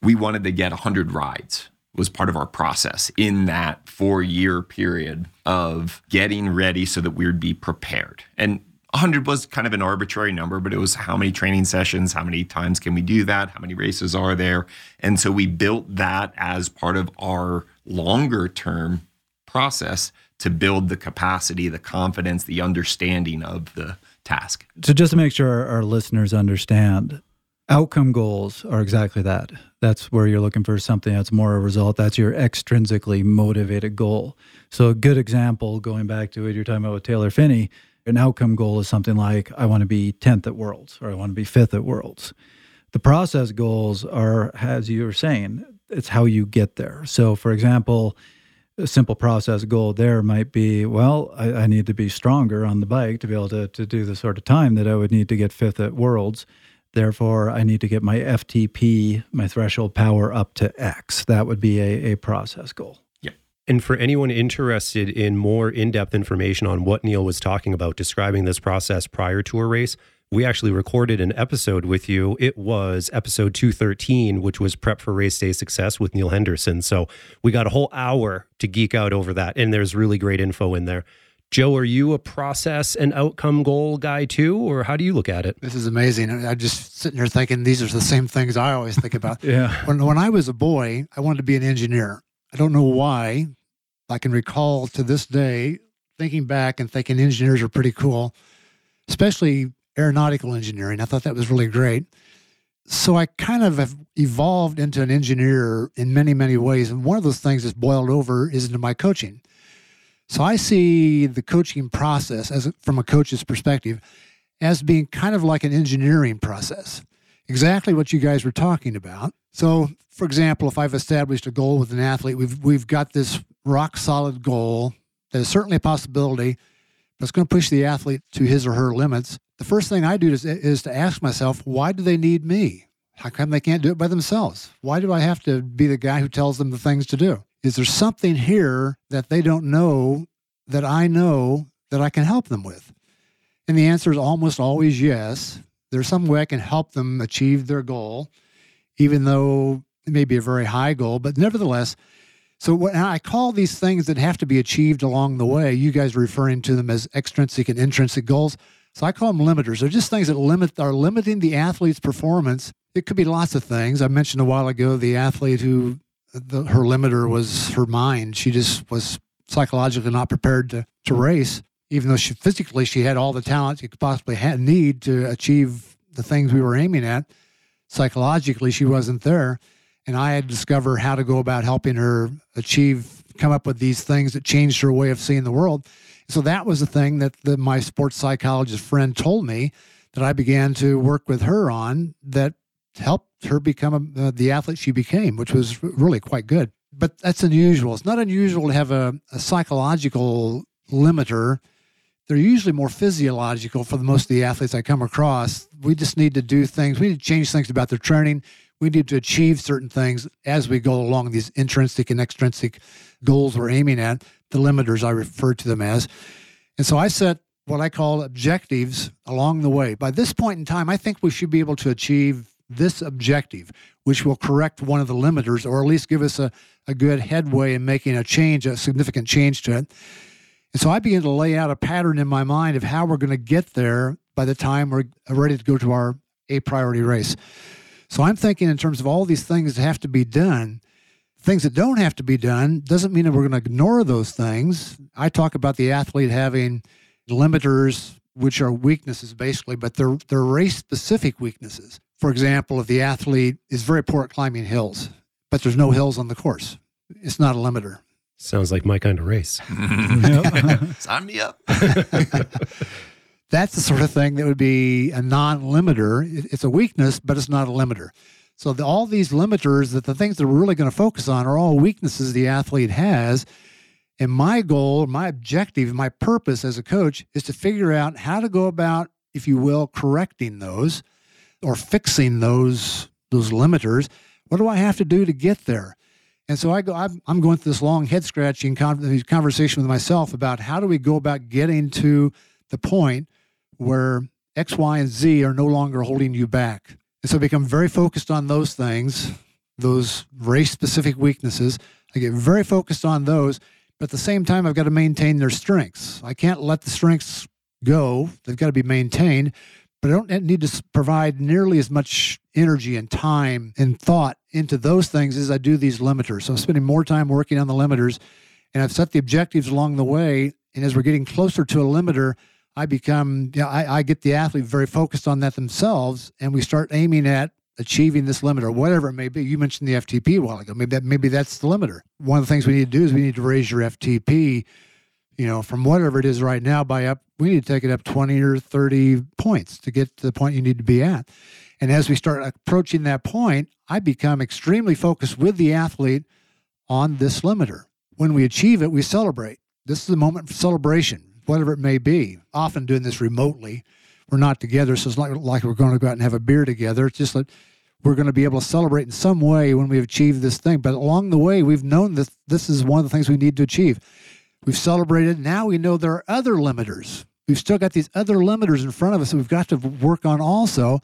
We wanted to get 100 rides was part of our process in that four year period of getting ready so that we would be prepared. And 100 was kind of an arbitrary number, but it was how many training sessions, how many times can we do that, how many races are there. And so we built that as part of our longer term process to build the capacity, the confidence, the understanding of the task. So, just to make sure our listeners understand, outcome goals are exactly that. That's where you're looking for something that's more a result. That's your extrinsically motivated goal. So, a good example, going back to what you're talking about with Taylor Phinney, an outcome goal is something like I want to be 10th at Worlds or I want to be 5th at Worlds. The process goals are, as you were saying, it's how you get there. So, for example, a simple process goal there might be well, I, I, need to be stronger on the bike to be able to, to do the sort of time that I would need to get fifth at Worlds. Therefore, I need to get my FTP, my threshold power up to X. That would be a, a process goal. And for anyone interested in more in depth information on what Neal was talking about, describing this process prior to a race, we actually recorded an episode with you. It was episode 213, which was Prep for Race Day Success with Neal Henderson. So we got a whole hour to geek out over that. And there's really great info in there. Joe, are you a process and outcome goal guy too, or how do you look at it? This is amazing. I'm just sitting here thinking these are the same things I always think about. yeah. When, when I was a boy, I wanted to be an engineer. I don't know why. I can recall to this day thinking back and thinking engineers are pretty cool, especially aeronautical engineering. I thought that was really great. So I kind of have evolved into an engineer in many, many ways. And one of those things that's boiled over is into my coaching. So I see the coaching process as from a coach's perspective as being kind of like an engineering process. Exactly what you guys were talking about. So, for example, if I've established a goal with an athlete, we've we've got this rock solid goal that is certainly a possibility, but it's going to push the athlete to his or her limits. The first thing I do is, is to ask myself, why do they need me? How come they can't do it by themselves? Why do I have to be the guy who tells them the things to do? Is there something here that they don't know that I know that I can help them with? And the answer is almost always yes. There's some way I can help them achieve their goal, even though it may be a very high goal, but nevertheless, so what I call these things that have to be achieved along the way, you guys are referring to them as extrinsic and intrinsic goals. So I call them limiters. They're just things that limit are limiting the athlete's performance. It could be lots of things. I mentioned a while ago the athlete who the, her limiter was her mind. She just was psychologically not prepared to, to race, even though she physically she had all the talent she could possibly have, need to achieve the things we were aiming at. Psychologically, she wasn't there and I had to discover how to go about helping her achieve, come up with these things that changed her way of seeing the world. So that was the thing that the, my sports psychologist friend told me that I began to work with her on that helped her become a, uh, the athlete she became, which was really quite good. But that's unusual. It's not unusual to have a, a psychological limiter. They're usually more physiological for the most of the athletes I come across. We just need to do things. We need to change things about their training we need to achieve certain things as we go along these intrinsic and extrinsic goals we're aiming at, the limiters I refer to them as. And so I set what I call objectives along the way. By this point in time, I think we should be able to achieve this objective, which will correct one of the limiters or at least give us a, a good headway in making a change, a significant change to it. And so I began to lay out a pattern in my mind of how we're going to get there by the time we're ready to go to our a priority race. So I'm thinking in terms of all these things that have to be done. Things that don't have to be done doesn't mean that we're going to ignore those things. I talk about the athlete having limiters, which are weaknesses basically, but they're, they're race specific weaknesses. For example, if the athlete is very poor at climbing hills, but there's no hills on the course, it's not a limiter. Sounds like my kind of race. Sign me up. That's the sort of thing that would be a non-limiter. It's a weakness, but it's not a limiter. So the, all these limiters, that the things that we're really going to focus on, are all weaknesses the athlete has. And my goal, my objective, my purpose as a coach is to figure out how to go about, if you will, correcting those or fixing those those limiters. What do I have to do to get there? And so I go. I'm, I'm going through this long head scratching conversation with myself about how do we go about getting to the point where X, Y, and Z are no longer holding you back. And so I become very focused on those things, those race specific weaknesses. I get very focused on those, but at the same time, I've got to maintain their strengths. I can't let the strengths go, they've got to be maintained, but I don't need to provide nearly as much energy and time and thought into those things as I do these limiters. So I'm spending more time working on the limiters, and I've set the objectives along the way. And as we're getting closer to a limiter, I become, you know, I, I get the athlete very focused on that themselves, and we start aiming at achieving this limit or whatever it may be. You mentioned the FTP a while ago. Maybe that maybe that's the limiter. One of the things we need to do is we need to raise your FTP, you know, from whatever it is right now by up. We need to take it up twenty or thirty points to get to the point you need to be at. And as we start approaching that point, I become extremely focused with the athlete on this limiter. When we achieve it, we celebrate. This is the moment for celebration whatever it may be. Often doing this remotely. We're not together, so it's not like we're going to go out and have a beer together. It's just that we're going to be able to celebrate in some way when we've achieved this thing. But along the way, we've known that this is one of the things we need to achieve. We've celebrated. Now we know there are other limiters. We've still got these other limiters in front of us that we've got to work on also.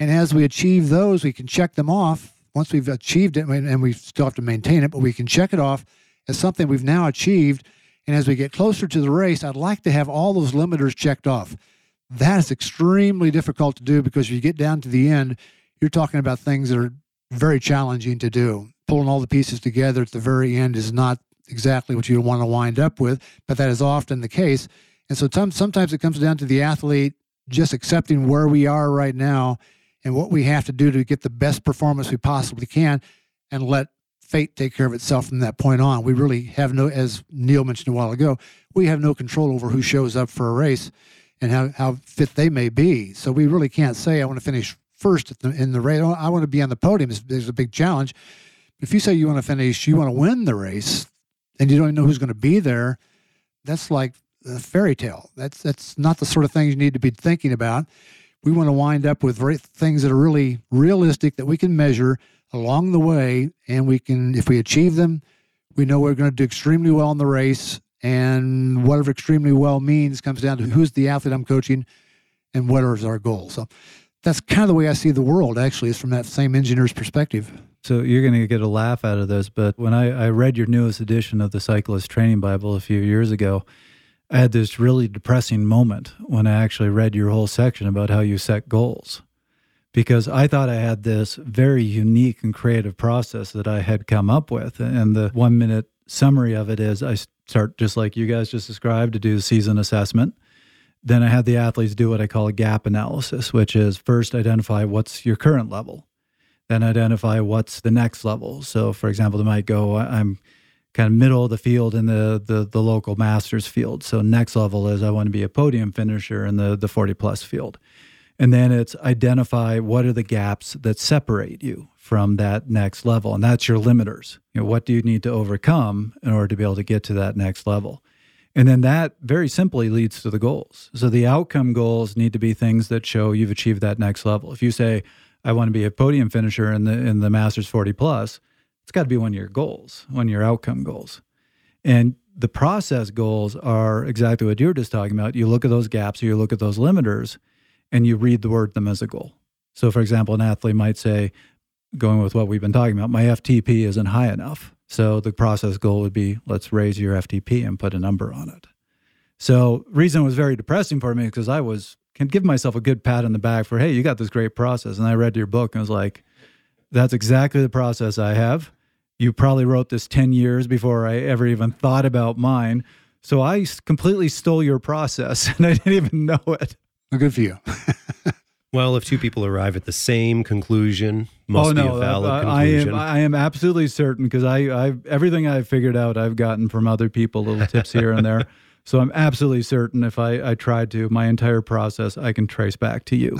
And as we achieve those, we can check them off. Once we've achieved it, and we still have to maintain it, but we can check it off as something we've now achieved and as we get closer to the race, I'd like to have all those limiters checked off. That is extremely difficult to do because you get down to the end, you're talking about things that are very challenging to do. Pulling all the pieces together at the very end is not exactly what you want to wind up with, but that is often the case. And so sometimes it comes down to the athlete just accepting where we are right now and what we have to do to get the best performance we possibly can and let fate take care of itself from that point on. We really have no, as Neal mentioned a while ago, we have no control over who shows up for a race and how, how fit they may be. So we really can't say, I want to finish first the, in the race. I want to be on the podium. There's a big challenge. If you say you want to finish, you want to win the race, and you don't even know who's going to be there, that's like a fairy tale. That's that's not the sort of thing you need to be thinking about. We want to wind up with things that are really realistic that we can measure along the way, and we can, if we achieve them, we know we're going to do extremely well in the race. And whatever extremely well means comes down to who's the athlete I'm coaching and what is our goal. So that's kind of the way I see the world, actually, is from that same engineer's perspective. So you're going to get a laugh out of this, but when I, I read your newest edition of the Cyclist Training Bible a few years ago, I had this really depressing moment when I actually read your whole section about how you set goals. Because I thought I had this very unique and creative process that I had come up with. And the one minute summary of it is I start just like you guys just described to do the season assessment. Then I had the athletes do what I call a gap analysis, which is first identify what's your current level, then identify what's the next level. So, for example, they might go, I'm kind of middle of the field in the, the the local masters field. So next level is I want to be a podium finisher in the the 40 plus field. And then it's identify what are the gaps that separate you from that next level. And that's your limiters. You know, what do you need to overcome in order to be able to get to that next level? And then that very simply leads to the goals. So the outcome goals need to be things that show you've achieved that next level. If you say, I want to be a podium finisher in the in the Masters 40 plus, it's got to be one of your goals, one of your outcome goals. And the process goals are exactly what you're just talking about. You look at those gaps or you look at those limiters and you read the word them as a goal. So, for example, an athlete might say, going with what we've been talking about, my FTP isn't high enough. So the process goal would be let's raise your FTP and put a number on it. So reason was very depressing for me because I was can give myself a good pat on the back for hey you got this great process and I read your book and was like that's exactly the process I have you probably wrote this 10 years before I ever even thought about mine. So I completely stole your process and I didn't even know it. Well, good for you. well, if two people arrive at the same conclusion, must oh, no, be a valid uh, conclusion. I am, I am absolutely certain because I, I, everything I've figured out, I've gotten from other people, little tips here and there. So I'm absolutely certain if I, I tried to, my entire process, I can trace back to you.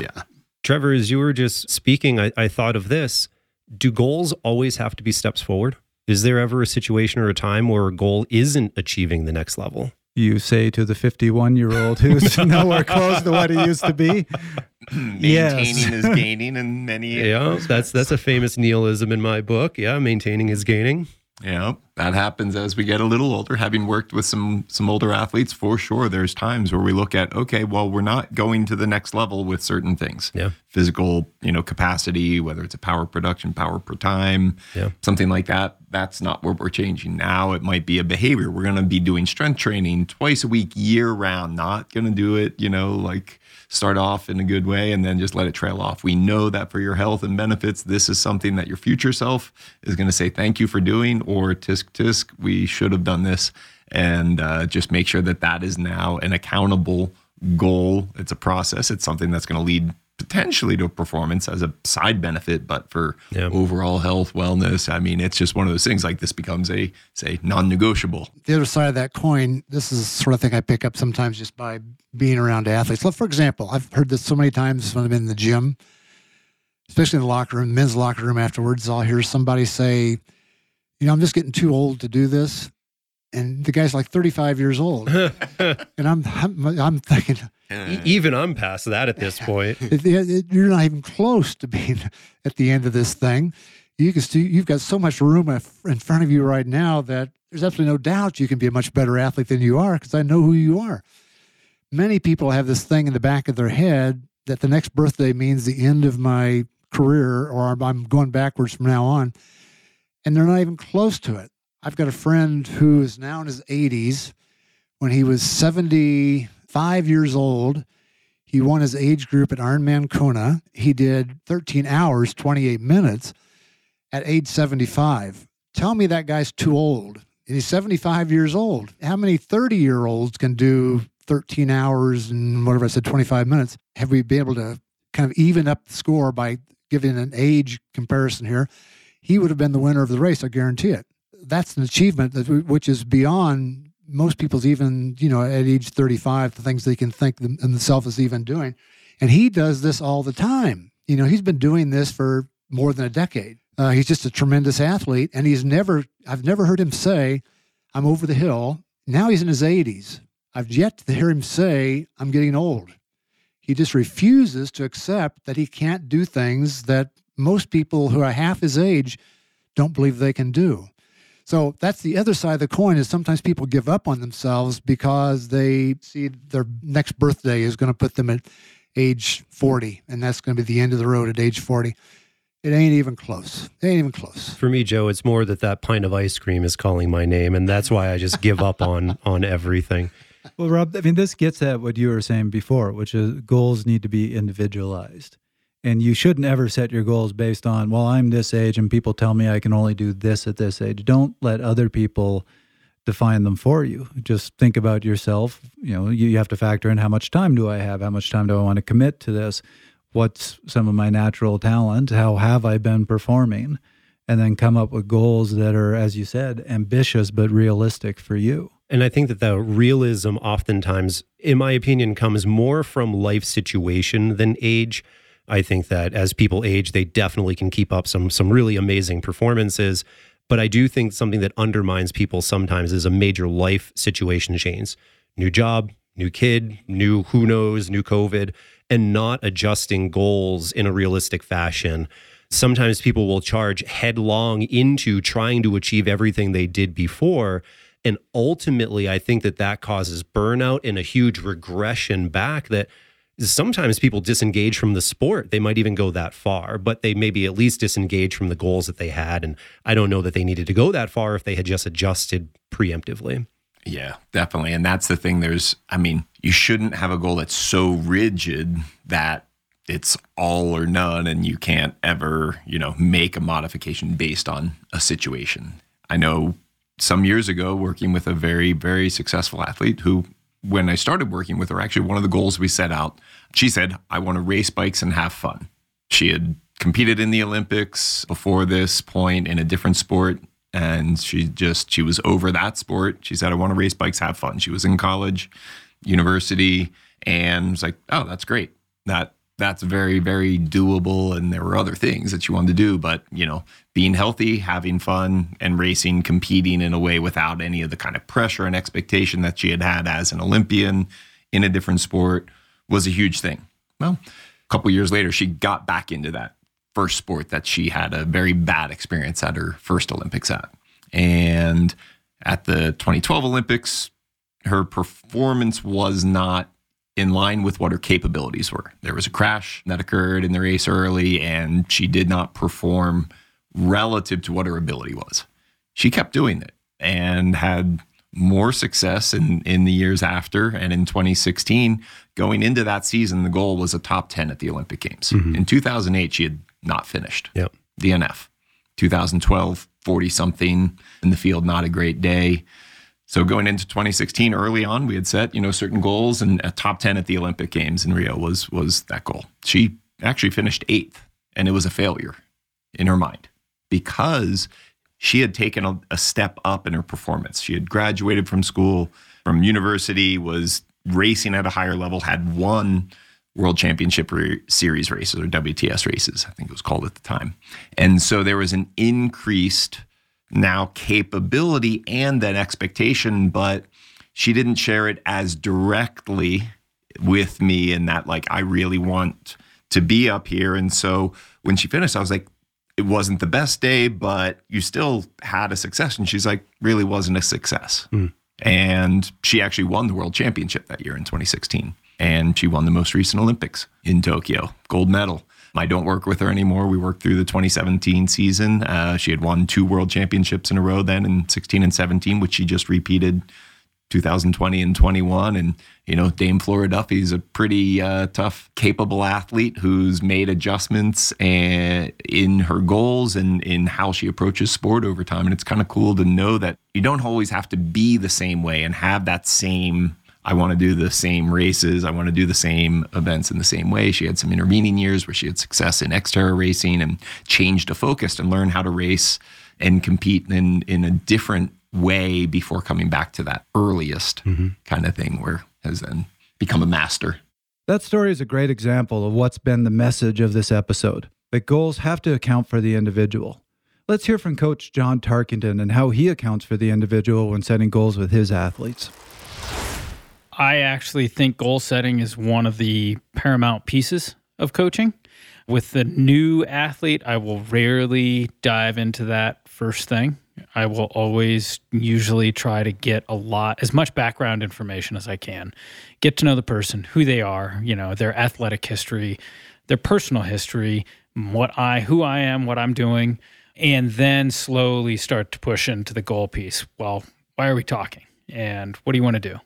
yeah. Trevor, as you were just speaking, I, I thought of this do goals always have to be steps forward? Is there ever a situation or a time where a goal isn't achieving the next level? You say to the 51 year old who's nowhere close to what he used to be. Maintaining yes. is gaining in many. Yeah, that's that's a famous nihilism in my book. Yeah, maintaining is gaining. Yeah, that happens as we get a little older. Having worked with some some older athletes, for sure, there's times where we look at, okay, well, we're not going to the next level with certain things. Yeah, physical, you know, capacity, whether it's a power production, power per time, yeah, something like that. That's not what we're changing now. It might be a behavior. We're going to be doing strength training twice a week, year round. Not going to do it, you know, like start off in a good way and then just let it trail off. We know that for your health and benefits, this is something that your future self is going to say thank you for doing, or tisk tisk, we should have done this. And uh, just make sure that that is now an accountable goal. It's a process. It's something that's going to lead potentially to performance as a side benefit, but for yeah. overall health, wellness, I mean, it's just one of those things like this becomes a, say, non negotiable. The other side of that coin, this is the sort of thing I pick up sometimes just by being around athletes. for example, I've heard this so many times when I'm in the gym, especially in the locker room, men's locker room afterwards. I'll hear somebody say, you know, I'm just getting too old to do this. And the guy's like 35 years old. and I'm, I'm, I'm thinking, even I'm past that at this point. You're not even close to being at the end of this thing. You can see you've got so much room in front of you right now that there's absolutely no doubt you can be a much better athlete than you are because I know who you are. Many people have this thing in the back of their head that the next birthday means the end of my career or I'm going backwards from now on. And they're not even close to it. I've got a friend who is now in his 80s. When he was 70, five years old. He won his age group at Ironman Kona. He did 13 hours, 28 minutes at age 75. Tell me that guy's too old. He's 75 years old. How many 30 year olds can do 13 hours and whatever I said, 25 minutes, have we been able to kind of even up the score by giving an age comparison here? He would have been the winner of the race, I guarantee it. That's an achievement that which is beyond most people's even, you know, at age 35, the things they can think themselves is even doing. And he does this all the time. You know, he's been doing this for more than a decade. Uh, he's just a tremendous athlete, and he's never, I've never heard him say, I'm over the hill. Now he's in his 80s. I've yet to hear him say, I'm getting old. He just refuses to accept that he can't do things that most people who are half his age don't believe they can do. So that's the other side of the coin is sometimes people give up on themselves because they see their next birthday is going to put them at age 40 and that's going to be the end of the road at age 40. It ain't even close. It ain't even close. For me, Joe, it's more that that pint of ice cream is calling my name, and that's why I just give up on on everything. Well, Rob, I mean, this gets at what you were saying before, which is goals need to be individualized. And you shouldn't ever set your goals based on, well, I'm this age and people tell me I can only do this at this age. Don't let other people define them for you. Just think about yourself. You know, you have to factor in how much time do I have? How much time do I want to commit to this? What's some of my natural talent? How have I been performing? And then come up with goals that are, as you said, ambitious but realistic for you. And I think that the realism oftentimes, in my opinion, comes more from life situation than age. I think that as people age, they definitely can keep up some some really amazing performances. But I do think something that undermines people sometimes is a major life situation change. New job, new kid, new who knows, new COVID, and not adjusting goals in a realistic fashion. Sometimes people will charge headlong into trying to achieve everything they did before. And ultimately, I think that that causes burnout and a huge regression back that sometimes people disengage from the sport. They might even go that far, but they maybe at least disengage from the goals that they had. And I don't know that they needed to go that far if they had just adjusted preemptively. Yeah, definitely. And that's the thing. There's, I mean, you shouldn't have a goal that's so rigid that it's all or none and you can't ever, you know, make a modification based on a situation. I know some years ago working with a very, very successful athlete who when I started working with her, actually one of the goals we set out, she said, I want to race bikes and have fun. She had competed in the Olympics before this point in a different sport. And she just, she was over that sport. She said, I want to race bikes, have fun. She was in college, university, and was like, oh, that's great. That that's very very doable and there were other things that you wanted to do but you know being healthy having fun and racing competing in a way without any of the kind of pressure and expectation that she had had as an olympian in a different sport was a huge thing. Well a couple years later she got back into that first sport that she had a very bad experience at her first olympics at. And at the 2012 olympics her performance was not in line with what her capabilities were. There was a crash that occurred in the race early, and she did not perform relative to what her ability was. She kept doing it and had more success in, in the years after. And in 2016, going into that season, the goal was a top 10 at the Olympic Games. Mm-hmm. In 2008, she had not finished yep. DNF. 2012, 40 something in the field, not a great day. So going into 2016, early on, we had set you know certain goals, and a top 10 at the Olympic Games in Rio was was that goal. She actually finished eighth, and it was a failure in her mind because she had taken a, a step up in her performance. She had graduated from school, from university, was racing at a higher level, had won World Championship re- Series races or WTS races, I think it was called at the time, and so there was an increased now capability and that expectation, but she didn't share it as directly with me in that like I really want to be up here. And so when she finished, I was like, it wasn't the best day, but you still had a success. And she's like, really wasn't a success. Mm. And she actually won the world championship that year in 2016. And she won the most recent Olympics in Tokyo, gold medal. I don't work with her anymore. We worked through the 2017 season. Uh, she had won two world championships in a row then in 16 and 17, which she just repeated 2020 and 21. And, you know, Dame Flora Duffy is a pretty uh, tough, capable athlete who's made adjustments and, in her goals and in how she approaches sport over time. And it's kind of cool to know that you don't always have to be the same way and have that same I want to do the same races. I want to do the same events in the same way. She had some intervening years where she had success in Xterra racing and changed to focus and learn how to race and compete in in a different way before coming back to that earliest mm-hmm. kind of thing where has then become a master. That story is a great example of what's been the message of this episode that goals have to account for the individual. Let's hear from Coach John Tarkenton and how he accounts for the individual when setting goals with his athletes. I actually think goal setting is one of the paramount pieces of coaching. With the new athlete, I will rarely dive into that first thing. I will always usually try to get a lot, as much background information as I can. Get to know the person, who they are, you know, their athletic history, their personal history, what I, who I am, what I'm doing, and then slowly start to push into the goal piece. Well, why are we talking? And what do you want to do?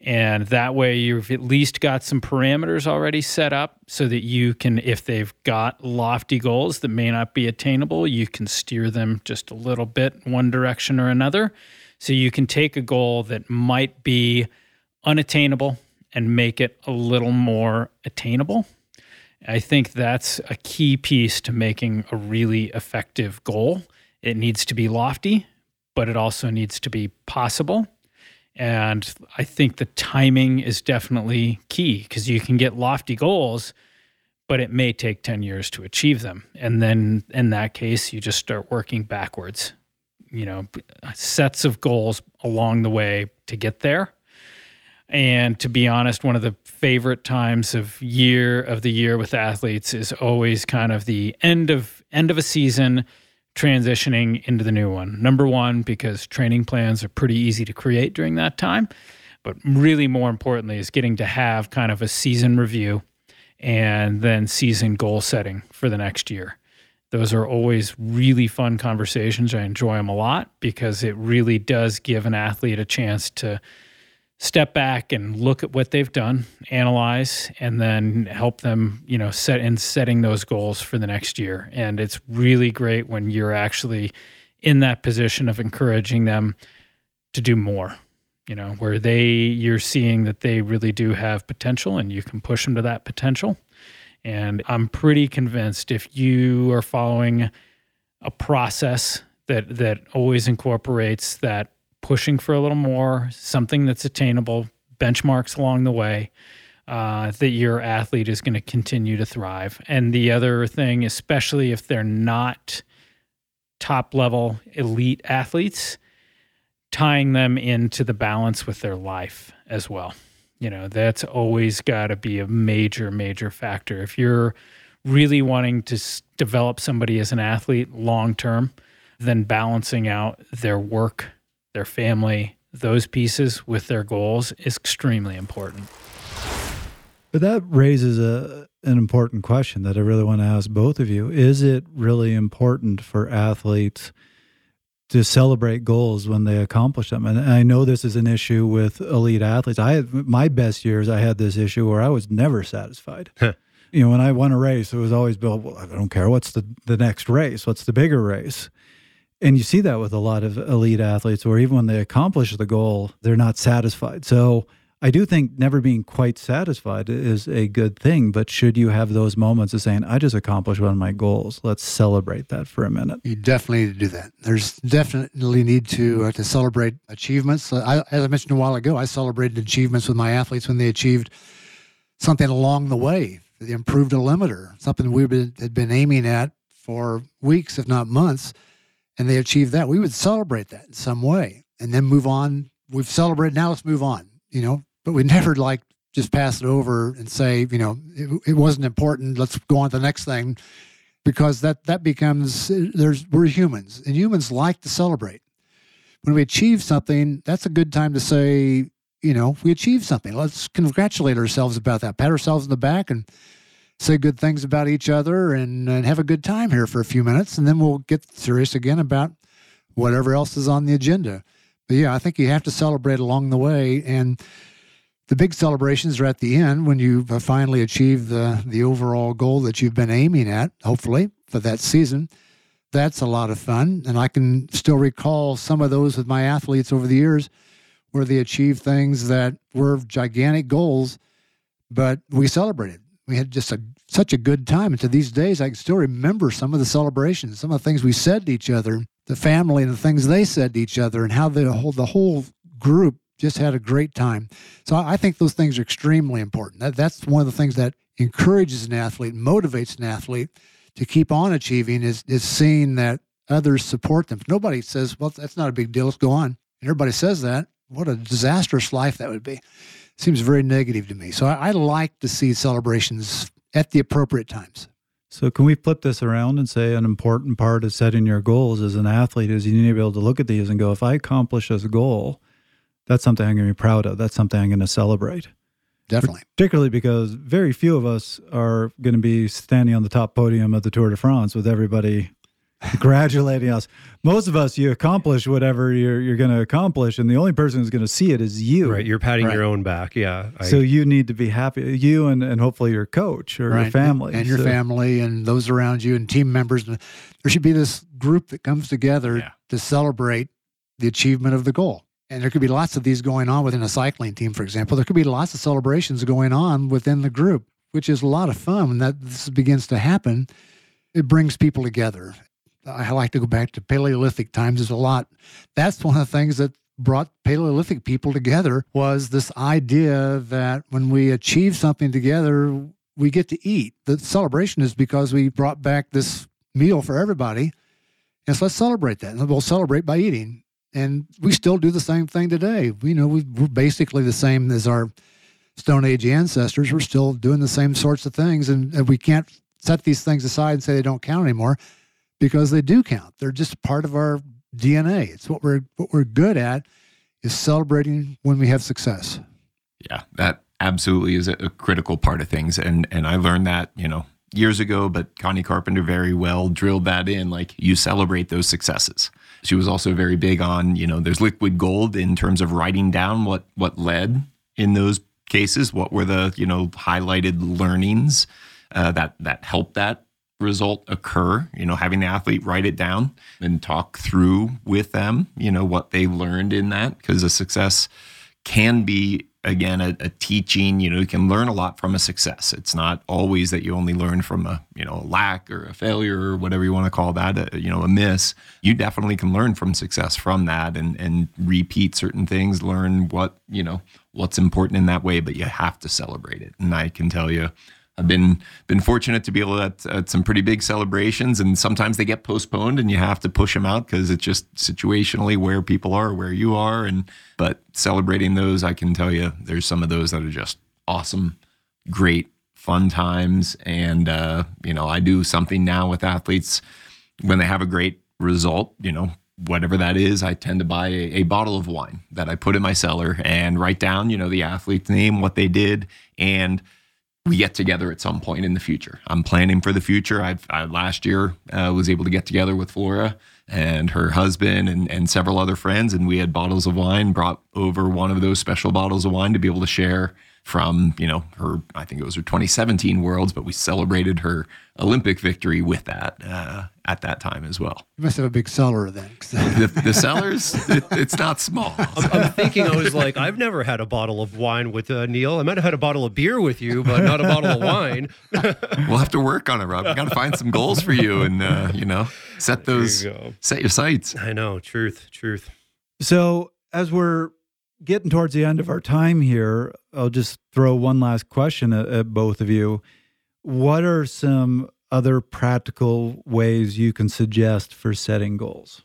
And that way, you've at least got some parameters already set up so that you can, if they've got lofty goals that may not be attainable, you can steer them just a little bit one direction or another. So you can take a goal that might be unattainable and make it a little more attainable. I think that's a key piece to making a really effective goal. It needs to be lofty, but it also needs to be possible and I think the timing is definitely key because you can get lofty goals, but it may take 10 years to achieve them. And then in that case, you just start working backwards, you know, sets of goals along the way to get there. And to be honest, one of the favorite times of year of the year with athletes is always kind of the end of end of a season transitioning into the new one. Number one, because training plans are pretty easy to create during that time. But really, more importantly, is getting to have kind of a season review and then season goal setting for the next year. Those are always really fun conversations. I enjoy them a lot because it really does give an athlete a chance to step back and look at what they've done, analyze, and then help them, you know, set in setting those goals for the next year. And it's really great when you're actually in that position of encouraging them to do more. You know, where they you're seeing that they really do have potential and you can push them to that potential. And I'm pretty convinced if you are following a process that that always incorporates that pushing for a little more, something that's attainable, benchmarks along the way, uh, that your athlete is going to continue to thrive. And the other thing, especially if they're not top level elite athletes, tying them into the balance with their life as well. You know, that's always got to be a major, major factor. If you're really wanting to s- develop somebody as an athlete long term, then balancing out their work their family, those pieces with their goals is extremely important. But that raises a an important question that I really want to ask both of you. Is it really important for athletes to celebrate goals when they accomplish them? And I know this is an issue with elite athletes. I had my best years I had this issue where I was never satisfied. you know, when I won a race, it was always well, I don't care what's the the next race, what's the bigger race and you see that with a lot of elite athletes where even when they accomplish the goal they're not satisfied. So i do think never being quite satisfied is a good thing but should you have those moments of saying i just accomplished one of my goals. Let's celebrate that for a minute. You definitely need to do that. There's definitely need to uh, to celebrate achievements. Uh, I, as i mentioned a while ago i celebrated achievements with my athletes when they achieved something along the way the improved a limiter something we had been aiming at for weeks if not months and they achieve that, we would celebrate that in some way and then move on. We've celebrated, now let's move on, you know, but we never like just pass it over and say, you know, it, it wasn't important. Let's go on to the next thing because that, that becomes, uh, there's, we're humans and humans like to celebrate. When we achieve something, that's a good time to say, you know, we achieved something. Let's congratulate ourselves about that, pat ourselves in the back and, say good things about each other and, and have a good time here for a few minutes, and then we'll get serious again about whatever else is on the agenda. But yeah, I think you have to celebrate along the way, and the big celebrations are at the end when you've finally achieved the the overall goal that you've been aiming at. Hopefully for that season, that's a lot of fun, and I can still recall some of those with my athletes over the years where they achieved things that were gigantic goals, but we celebrated. We had just a, such a good time. And to these days, I can still remember some of the celebrations, some of the things we said to each other, the family and the things they said to each other, and how the whole, the whole group just had a great time. So I think those things are extremely important. That, that's one of the things that encourages an athlete, motivates an athlete to keep on achieving is, is seeing that others support them. Nobody says, well, that's not a big deal, let's go on. And everybody says that, what a disastrous life that would be. Seems very negative to me. So I, I like to see celebrations at the appropriate times. So can we flip this around and say an important part of setting your goals as an athlete is you need to be able to look at these and go, if I accomplish this goal, that's something I'm going to be proud of. That's something I'm going to celebrate. Definitely. Particularly because very few of us are going to be standing on the top podium of the Tour de France with everybody congratulating us. Most of us, you accomplish whatever you're, you're going to accomplish, and the only person who's going to see it is you. Right. You're patting Right. your own back. Yeah. I- so you need to be happy, you and, and hopefully your coach or your Right. family. and your So- family and those around you and team members. There should be this group that comes together Yeah. to celebrate the achievement of the goal. And there could be lots of these going on within a cycling team, for example. There could be lots of celebrations going on within the group, which is a lot of fun. When that this begins to happen, it brings people together. I like to go back to Paleolithic times. There's a lot. That's one of the things that brought Paleolithic people together was this idea that when we achieve something together, we get to eat. The celebration is because we brought back this meal for everybody. And so let's celebrate that. And we'll celebrate by eating. And we still do the same thing today. We know we- we're basically the same as our Stone Age ancestors. We're still doing the same sorts of things. And, and we can't set these things aside and say they don't count anymore because they do count. They're just part of our DNA. It's what we're what we're good at is celebrating when we have success. Yeah, that absolutely is a, critical part of things, and and I learned that you know years ago. But Connie Carpenter very well drilled that in. Like you celebrate those successes. She was also very big on you know there's liquid gold in terms of writing down what what led in those cases. What were the you know highlighted learnings uh, that that helped that result occur you know having the athlete write it down and talk through with them you know what they learned in that because a success can be again a, a teaching you know you can learn a lot from a success. It's not always that you only learn from a you know a lack or a failure or whatever you want to call that a, you know a miss. You definitely can learn from success from that and and repeat certain things learn what you know what's important in that way but you have to celebrate it. And i can tell you I've been been fortunate to be able to at, at some pretty big celebrations, and sometimes they get postponed, and you have to push them out because it's just situationally where people are, where you are, and but celebrating those, I can tell you, there's some of those that are just awesome, great, fun times, and uh, you know, I do something now with athletes when they have a great result, you know. Whatever that is, I tend to buy a, a bottle of wine that I put in my cellar and write down, you know, the athlete's name, what they did, and we get together at some point in the future. I'm planning for the future. I've, I last year uh, was able to get together with Flora and her husband and, and several other friends, and we had bottles of wine. Brought over one of those special bottles of wine to be able to share from you know her. I think it was her 2017 Worlds, but we celebrated her Olympic victory with that uh, at that time as well. You must have a big cellar then. 'cause- The, the cellars, it, it's not small. I'm, I'm thinking, I was like, I've never had a bottle of wine with uh, Neal. I might have had a bottle of beer with you, but not a bottle of wine. We'll have to work on it, Rob. We got to find some goals for you, and uh, you know, set There you those, set your sights. I know, truth, truth. So, as we're getting towards the end of our time here, I'll just throw one last question at, at both of you. What are some other practical ways you can suggest for setting goals?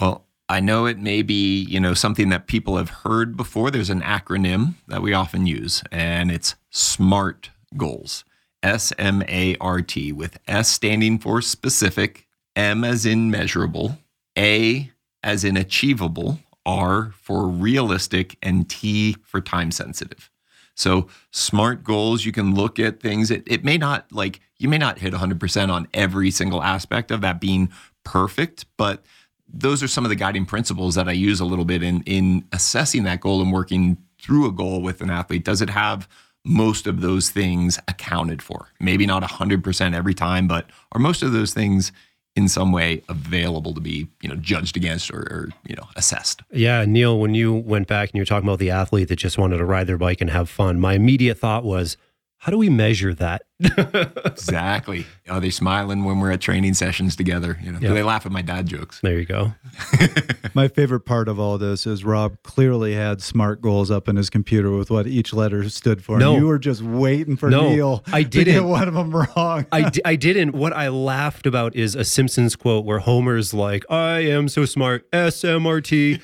Well, I know it may be, you know, something that people have heard before. There's an acronym that we often use, and it's SMART goals. S M A R T, with S standing for specific, M as in measurable, A as in achievable, R for realistic, and T for time sensitive. So smart goals, you can look at things. It, it may not like you may not hit 100% on every single aspect of that being perfect, but those are some of the guiding principles that I use a little bit in in assessing that goal and working through a goal with an athlete. Does it have most of those things accounted for? Maybe not 100% every time, but are most of those things in some way available to be, you know, judged against or, or, you know, assessed. Yeah, Neal, when you went back and you were talking about the athlete that just wanted to ride their bike and have fun, my immediate thought was, how do we measure that? exactly. Are they smiling when we're at training sessions together? You know, Yeah. do they laugh at my dad jokes? There you go. My favorite part of all this is Rob clearly had smart goals up in his computer with what each letter stood for. No. you were just waiting for No, Neal I didn't. Get one of them wrong. I, didn't. What I laughed about is a Simpsons quote where Homer's like, I am so smart, SMRT.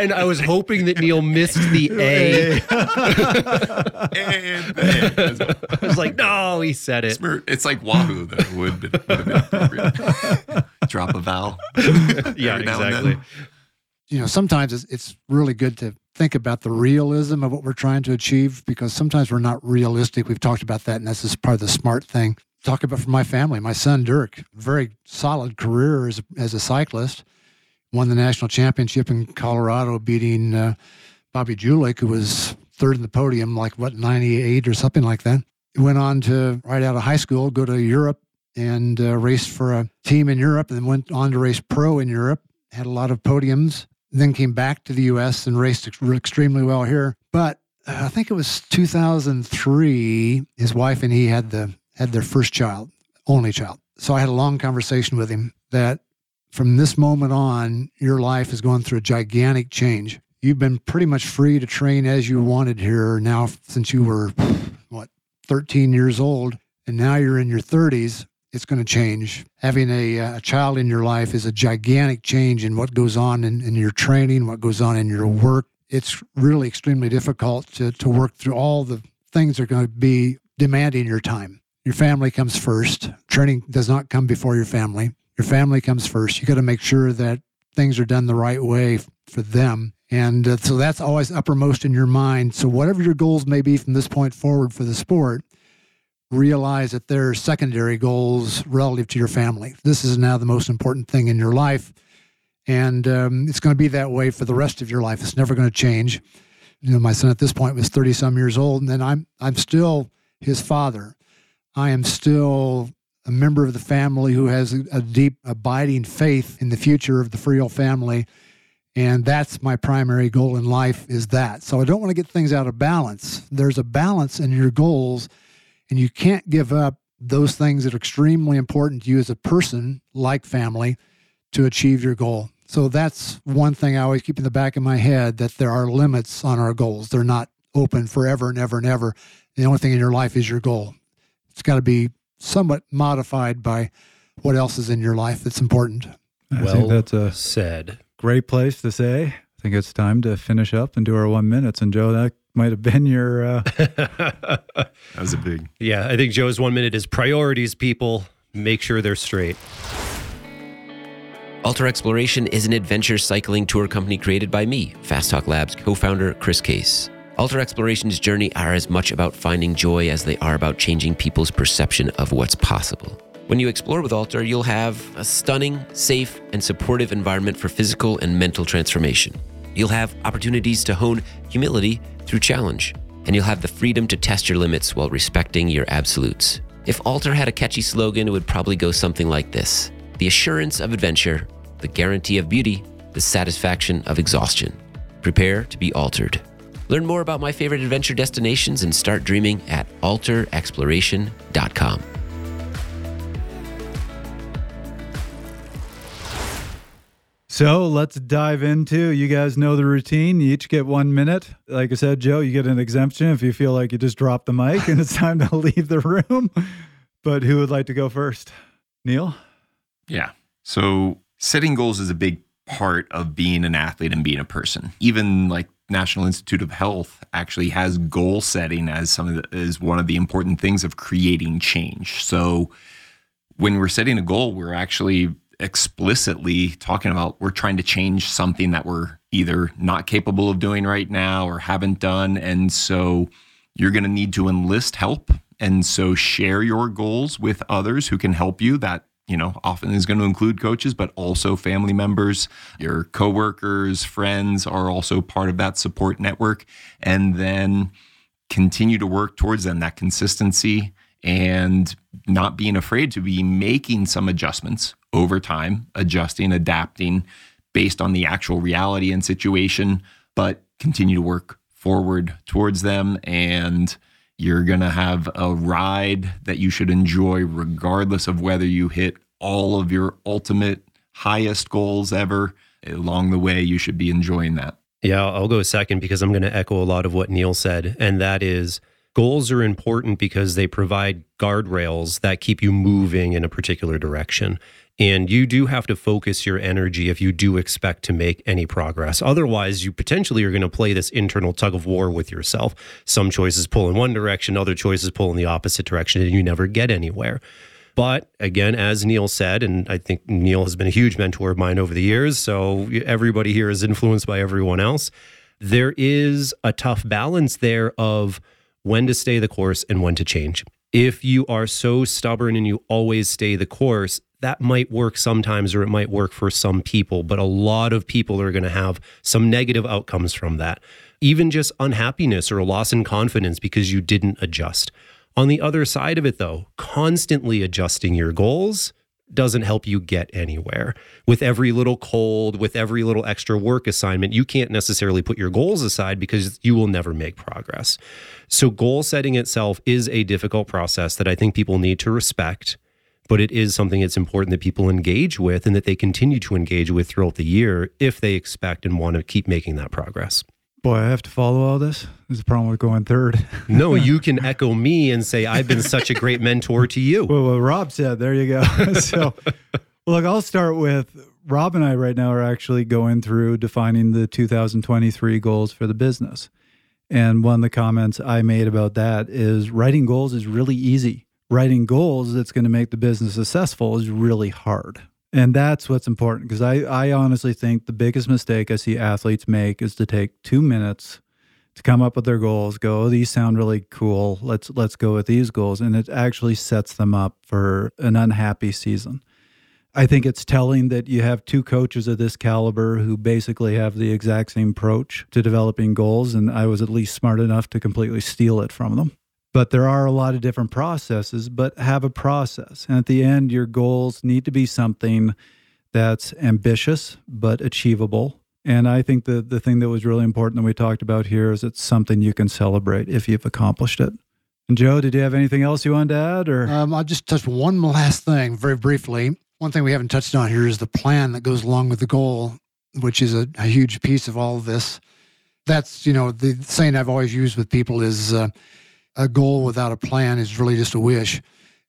and I was hoping that Neal missed the A. And then- was like, no, he said it. Smirk. It's like Wahoo, though. Would, would have been appropriate. Drop a vowel. Yeah, Every now and exactly. you know, sometimes it's, it's really good to think about the realism of what we're trying to achieve because sometimes we're not realistic. We've talked about that, and that's just part of the smart thing. Talk about from my family. My son Dirk, very solid career as a, as a cyclist, won the national championship in Colorado, beating uh, Bobby Julich, who was third in the podium, like what ninety eight or something like that. Went on to right out of high school, go to Europe and uh, raced for a team in Europe, and then went on to race pro in Europe. Had a lot of podiums then came back to the U.S. and raced ex- extremely well here. But uh, I think it was 2003. His wife and he had the had their first child, only child. So I had a long conversation with him that from this moment on, your life is going through a gigantic change. You've been pretty much free to train as you wanted here now since you were 13 years old, and now you're in your 30s it's going to change. Having a, uh, a child in your life is a gigantic change in what goes on in, in your training, what goes on in your work. It's really extremely difficult to, to work through all the things that are going to be demanding your time. Your family comes first. Training does not come before your family. Your family comes first. You got to make sure that things are done the right way for them. And uh, so that's always uppermost in your mind. So, whatever your goals may be from this point forward for the sport, realize that there are secondary goals relative to your family. This is now the most important thing in your life. And um, it's going to be that way for the rest of your life. It's never going to change. You know, my son at this point was 30 some years old, and then I'm, I'm still his father. I am still a member of the family who has a, deep, abiding faith in the future of the Friel family. And that's my primary goal in life is that. So I don't want to get things out of balance. There's a balance in your goals and you can't give up those things that are extremely important to you as a person, like family, to achieve your goal. So that's one thing I always keep in the back of my head that there are limits on our goals. They're not open forever and ever and ever. The only thing in your life is your goal. It's got to be somewhat modified by what else is in your life that's important. I well think that's a said. Great place to say. I think it's time to finish up and do our one minutes. And Joe, that might have been your. Uh, That was a big. yeah, I think Joe's one minute is priorities, people. Make sure they're straight. Alter Exploration is an adventure cycling tour company created by me, Fast Talk Labs co founder Chris Case. Alter Exploration's journey are as much about finding joy as they are about changing people's perception of what's possible. When you explore with Alter, you'll have a stunning, safe, and supportive environment for physical and mental transformation. You'll have opportunities to hone humility through challenge, and you'll have the freedom to test your limits while respecting your absolutes. If Alter had a catchy slogan, it would probably go something like this The assurance of adventure, the guarantee of beauty, the satisfaction of exhaustion. Prepare to be altered. Learn more about my favorite adventure destinations and start dreaming at alterexploration.com. so let's dive into. You guys know the routine. You each get one minute. Like I said, Joe, you get an exemption if you feel like you just dropped the mic and it's time to leave the room. But who would like to go first? Neal? Yeah. So setting goals is a big part of being an athlete and being a person. Even like National Institute of Health actually has goal setting as some of the, as one of the important things of creating change. So when we're setting a goal, we're actually explicitly talking about we're trying to change something that we're either not capable of doing right now or haven't done. And so you're going to need to enlist help. And so share your goals with others who can help you. That, you know, often is going to include coaches, but also family members, your coworkers, friends are also part of that support network. And then continue to work towards them, that consistency and not being afraid to be making some adjustments over time, adjusting, adapting based on the actual reality and situation, but continue to work forward towards them. And you're going to have a ride that you should enjoy, regardless of whether you hit all of your ultimate highest goals ever. Along the way, you should be enjoying that. Yeah, I'll go second because I'm going to echo a lot of what Neal said. And that is goals are important because they provide guardrails that keep you moving in a particular direction. And you do have to focus your energy if you do expect to make any progress. Otherwise, you potentially are going to play this internal tug of war with yourself. Some choices pull in one direction, other choices pull in the opposite direction, and you never get anywhere. But again, as Neal said, and I think Neal has been a huge mentor of mine over the years, so everybody here is influenced by everyone else. There is a tough balance there of when to stay the course and when to change. If you are so stubborn and you always stay the course, that might work sometimes or it might work for some people, but a lot of people are going to have some negative outcomes from that. Even just unhappiness or a loss in confidence because you didn't adjust. On the other side of it, though, constantly adjusting your goals doesn't help you get anywhere. With every little cold, with every little extra work assignment, you can't necessarily put your goals aside because you will never make progress. So, goal setting itself is a difficult process that I think people need to respect, but it is something that's important that people engage with and that they continue to engage with throughout the year if they expect and want to keep making that progress. Boy, I have to follow all this. There's a problem with going third. no, you can echo me and say, I've been such a great mentor to you. Well, what Rob said, there you go. so, look, I'll start with Rob and I right now are actually going through defining the 2023 goals for the business. And one of the comments I made about that is writing goals is really easy. Writing goals that's going to make the business successful is really hard. And that's what's important because I, I honestly think the biggest mistake I see athletes make is to take two minutes to come up with their goals, go, oh, these sound really cool. Let's let's go with these goals. And it actually sets them up for an unhappy season. I think it's telling that you have two coaches of this caliber who basically have the exact same approach to developing goals. And I was at least smart enough to completely steal it from them but there are a lot of different processes but have a process. And at the end your goals need to be something that's ambitious but achievable. And i think the the thing that was really important that we talked about here is it's something you can celebrate if you've accomplished it. And joe did you have anything else you wanted to add or? Um, i'll just touch one last thing very briefly. One thing we haven't touched on here is the plan that goes along with the goal which is a, a huge piece of all of this. That's you know the saying i've always used with people is uh, a goal without a plan is really just a wish.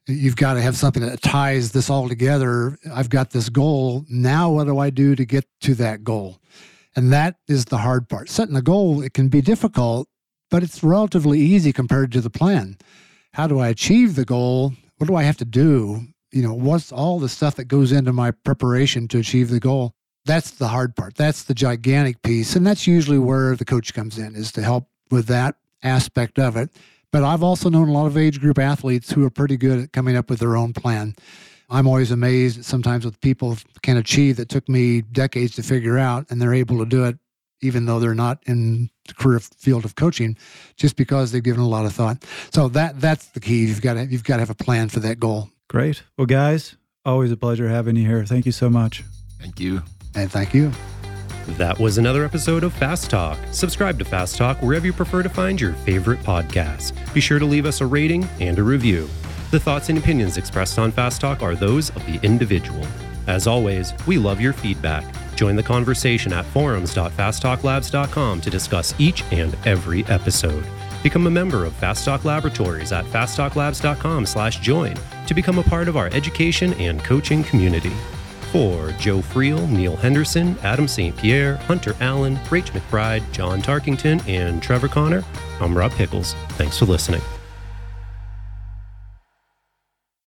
You've got to have something that ties this all together. I've got this goal. Now, what do I do to get to that goal? And that is the hard part. Setting a goal, it can be difficult, but it's relatively easy compared to the plan. How do I achieve the goal? What do I have to do? You know, what's all the stuff that goes into my preparation to achieve the goal? That's the hard part. That's the gigantic piece. And that's usually where the coach comes in, is to help with that aspect of it. But I've also known a lot of age group athletes who are pretty good at coming up with their own plan. I'm always amazed sometimes what people can achieve that took me decades to figure out, and they're able to do it even though they're not in the career field of coaching, just because they've given a lot of thought. So that that's the key. You've got to you've got to have a plan for that goal. Great. Well, guys, always a pleasure having you here. Thank you so much. Thank you. And thank you. That was another episode of Fast Talk. Subscribe to Fast Talk wherever you prefer to find your favorite podcast. Be sure to leave us a rating and a review. The thoughts and opinions expressed on Fast Talk are those of the individual. As always, we love your feedback. Join the conversation at forums.fasttalklabs.com to discuss each and every episode. Become a member of Fast Talk Laboratories at fasttalklabs.com/join to become a part of our education and coaching community. For Joe Friel, Neal Henderson, Adam St. Pierre, Hunter Allen, Rach McBride, John Tarkington, and Trevor Connor, I'm Rob Pickels. Thanks for listening.